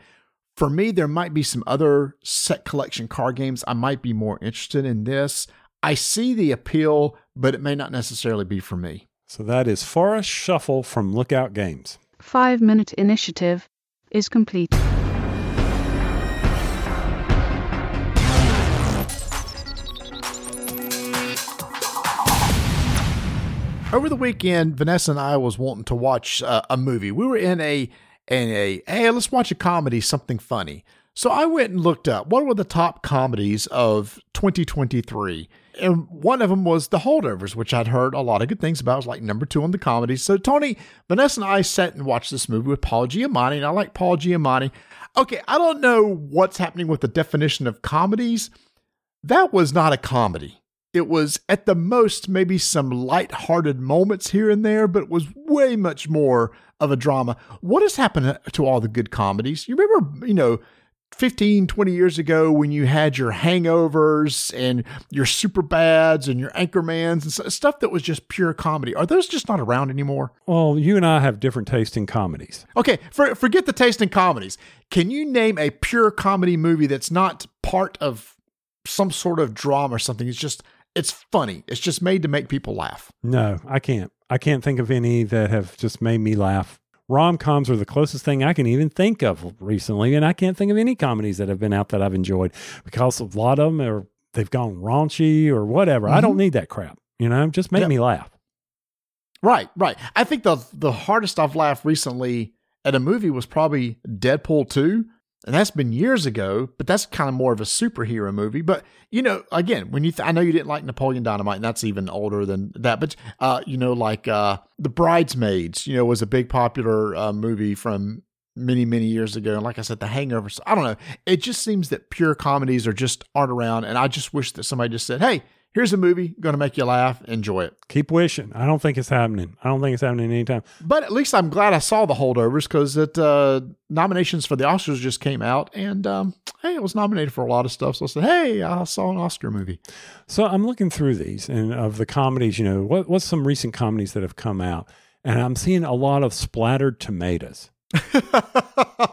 for me, there might be some other set collection card games I might be more interested in this. I see the appeal, but it may not necessarily be for me. So that is Forest Shuffle from Lookout Games. Five minute initiative is complete. Over the weekend, Vanessa and I was wanting to watch uh, a movie. We were in a in a hey, let's watch a comedy, something funny. So I went and looked up what were the top comedies of 2023. And one of them was The Holdovers, which I'd heard a lot of good things about. It was like number two on the comedies. So Tony, Vanessa, and I sat and watched this movie with Paul Giamatti, and I like Paul Giamatti. Okay, I don't know what's happening with the definition of comedies. That was not a comedy. It was at the most maybe some light-hearted moments here and there, but it was way much more of a drama. What has happened uh, to all the good comedies? You remember, you know, 15, 20 years ago when you had your hangovers and your super bads and your anchormans and stuff that was just pure comedy. Are those just not around anymore? Well, you and I have different taste in comedies. Okay, for, forget the taste in comedies. Can you name a pure comedy movie that's not part of some sort of drama or something? It's just, it's funny. It's just made to make people laugh. No, I can't. I can't think of any that have just made me laugh. Rom coms are the closest thing I can even think of recently, and I can't think of any comedies that have been out that I've enjoyed because a lot of them are they've gone raunchy or whatever. I don't mm-hmm. need that crap. You know, just make Yep. me laugh. Right, right. I think the the hardest I've laughed recently at a movie was probably Deadpool 2. And that's been years ago, but that's kind of more of a superhero movie. But you know, again, when you th- I know you didn't like Napoleon Dynamite, and that's even older than that. But uh, you know, like uh, The Bridesmaids, you know, was a big popular uh, movie from many many years ago. And like I said, The Hangover. I don't know. It just seems that pure comedies are just aren't around. And I just wish that somebody just said, "Hey, here's a movie going to make you laugh. Enjoy it." Keep wishing. I don't think it's happening. I don't think it's happening anytime. But at least I'm glad I saw the holdovers because it uh, nominations for the Oscars just came out, and um, hey, it was nominated for a lot of stuff. So I said, hey, I saw an Oscar movie. So I'm looking through these and of the comedies, you know, what what's some recent comedies that have come out? And I'm seeing a lot of splattered tomatoes.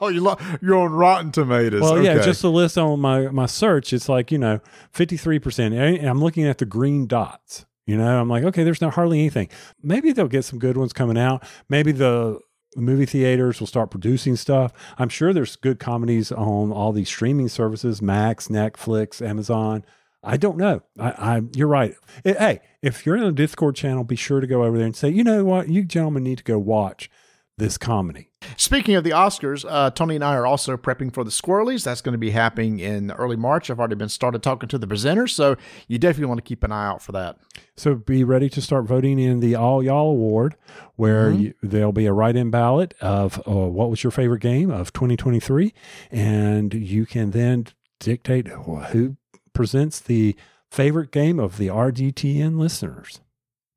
oh, you lo- you're on Rotten Tomatoes. Well, yeah, just a list on my my search. It's like you know, fifty three percent. And I'm looking at the green dots. You know, I'm like, okay, there's not hardly anything. Maybe they'll get some good ones coming out. Maybe the movie theaters will start producing stuff. I'm sure there's good comedies on all these streaming services: Max, Netflix, Amazon. I don't know. I, I you're right. Eh, hey, if you're in the Discord channel, be sure to go over there and say, you know what, you gentlemen need to go watch this comedy. Speaking of the Oscars, uh, Tony and I are also prepping for the Squirrelies. That's going to be happening in early March. I've already been started talking to the presenters, so you definitely want to keep an eye out for that. So be ready to start voting in the All Y'all Award, where Mhm. you, there'll be a write-in ballot of uh, what was your favorite game of 2023, and you can then dictate who presents the favorite game of the RDTN listeners.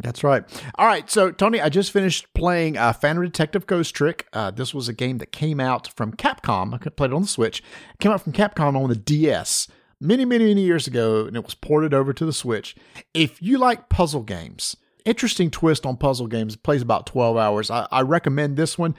That's right. All right. So, Tony, I just finished playing uh, Phantom Detective Ghost Trick. Uh, this was a game that came out from Capcom. I could play it on the Switch. It came out from Capcom on the DS many, many, many years ago, and it was ported over to the Switch. If you like puzzle games, interesting twist on puzzle games. It plays about 12 hours. I, I recommend this one.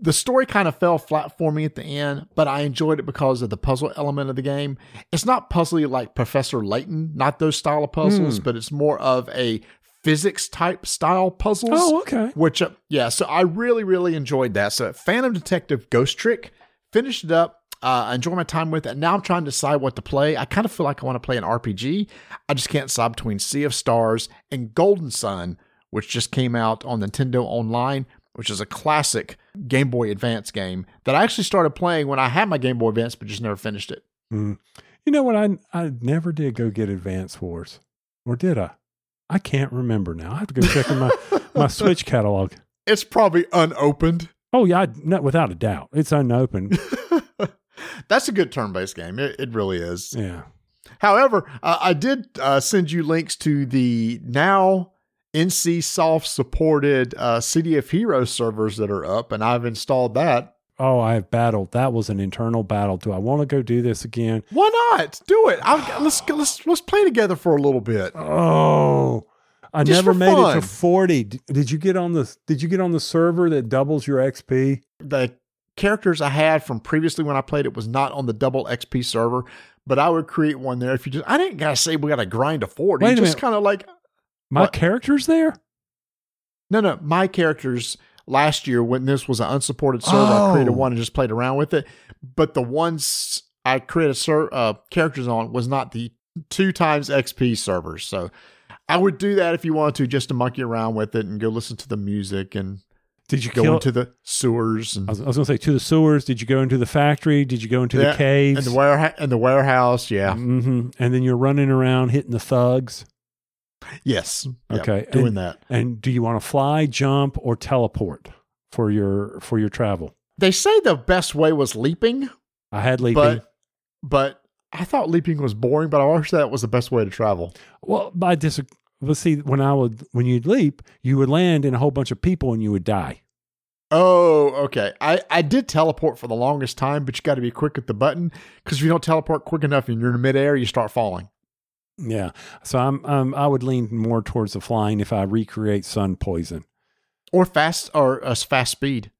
The story kind of fell flat for me at the end, but I enjoyed it because of the puzzle element of the game. It's not puzzly like Professor Layton, not those style of puzzles, but it's more of a physics type style puzzles. Oh, okay. Which, uh, yeah, so I really, really enjoyed that. So, Phantom Detective Ghost Trick, finished it up. Uh, I enjoy my time with it. And now I'm trying to decide what to play. I kind of feel like I want to play an RPG. I just can't decide between Sea of Stars and Golden Sun, which just came out on Nintendo Online, which is a classic Game Boy Advance game that I actually started playing when I had my Game Boy Advance, but just never finished it. Mm. You know what? I I never did go get Advance Wars, or did I? I can't remember now. I have to go check in my my Switch catalog. It's probably unopened. Oh yeah, I, not without a doubt, it's unopened. That's a good turn based game. It, it really is. Yeah. However, uh, I did uh, send you links to the now NC Soft supported uh, City of Heroes servers that are up, and I've installed that. Oh, I have battled. That was an internal battle. Do I want to go do this again? Why not do it? I'll, let's let's let's play together for a little bit. Oh, I Just never made it to forty. Did you get on the? Did you get on the server that doubles your XP? The characters I had from previously when I played it was not on the double XP server, but I would create one there. If you just, I didn't gotta say we got to grind to forty. Wait a just kind of like My What? character's there. No, no. My characters last year when this was an unsupported server, I created Oh. one and just played around with it. But the ones I created ser- uh, characters on was not the two times XP servers. So I would do that if you wanted to, just to monkey around with it and go listen to the music and Did you go kill? into the sewers and, I was, I was going to say to the sewers. Did you go into the factory? Did you go into Yeah, the caves? and the warehouse. And the warehouse, yeah, hmm And then you're running around hitting the thugs. Yes, Okay, doing and- that. And do you want to fly, jump, or teleport for your for your travel? They say the best way was leaping, I had leaping. but but I thought leaping was boring, but I always thought that was the best way to travel. Well, I disagree. But see, when I would when you'd leap, you would land in a whole bunch of people and you would die. Oh, okay. I, I did teleport for the longest time, but you got to be quick with the button because if you don't teleport quick enough and you're in midair, you start falling. Yeah. So I'm um I would lean more towards the flying if I recreate sun poison. Or fast or uh, fast speed,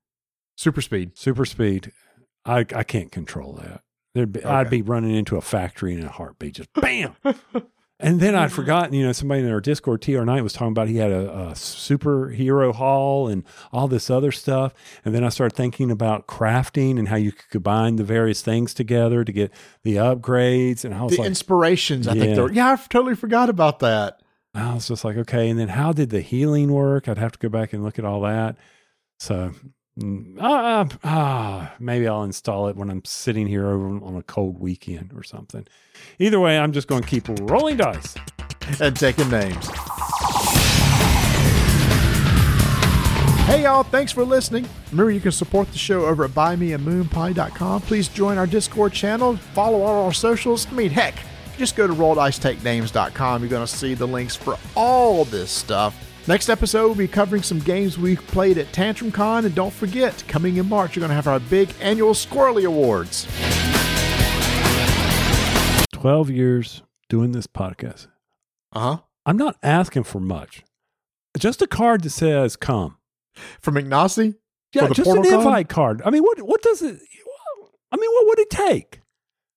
super speed. Super speed. I I can't control that. There'd be, I'd be running into a factory in a heartbeat, just bam. and then I'd mm-hmm. forgotten, you know, somebody in our Discord TR Night was talking about he had a, a superhero hall and all this other stuff. And then I started thinking about crafting and how you could combine the various things together to get the upgrades. And I was The like, inspirations, I think. Yeah. They're, yeah, I totally forgot about that. I was just like, okay. And then how did the healing work? I'd have to go back and look at all that. So, mm, ah, ah, maybe I'll install it when I'm sitting here over on a cold weekend or something. Either way, I'm just going to keep rolling dice. and taking names. Hey y'all, thanks for listening. Remember you can support the show over at buymeamoonpie.com. Please join our Discord channel, follow all our socials. I mean, heck, just go to rolldicetakenames.com, you're going to see the links for all this stuff. Next episode, we'll be covering some games we played at Tantrum Con, and don't forget, coming in March, you're going to have our big annual Squirrely Awards. 12 years doing this podcast. Uh huh. I'm not asking for much. Just a card that says come. From Ignacy? Yeah, just an card? invite card. I mean, what what does it I mean, what would it take?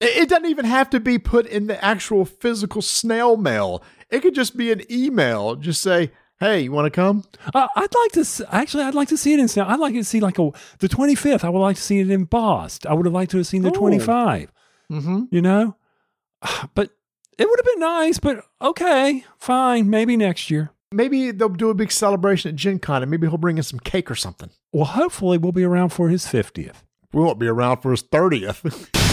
It doesn't even have to be put in the actual physical snail mail. It could just be an email. Just say, "Hey, you want to come?" Uh, I'd like to s- actually. I'd like to see it in. I'd like to see like a the twenty fifth. I would like to see it embossed. I would have liked to have seen the twenty five. Mm-hmm. You know, but it would have been nice. But okay, fine. Maybe next year. Maybe they'll do a big celebration at Gen Con, and maybe he'll bring in some cake or something. Well, hopefully we'll be around for his fiftieth. We won't be around for his thirtieth.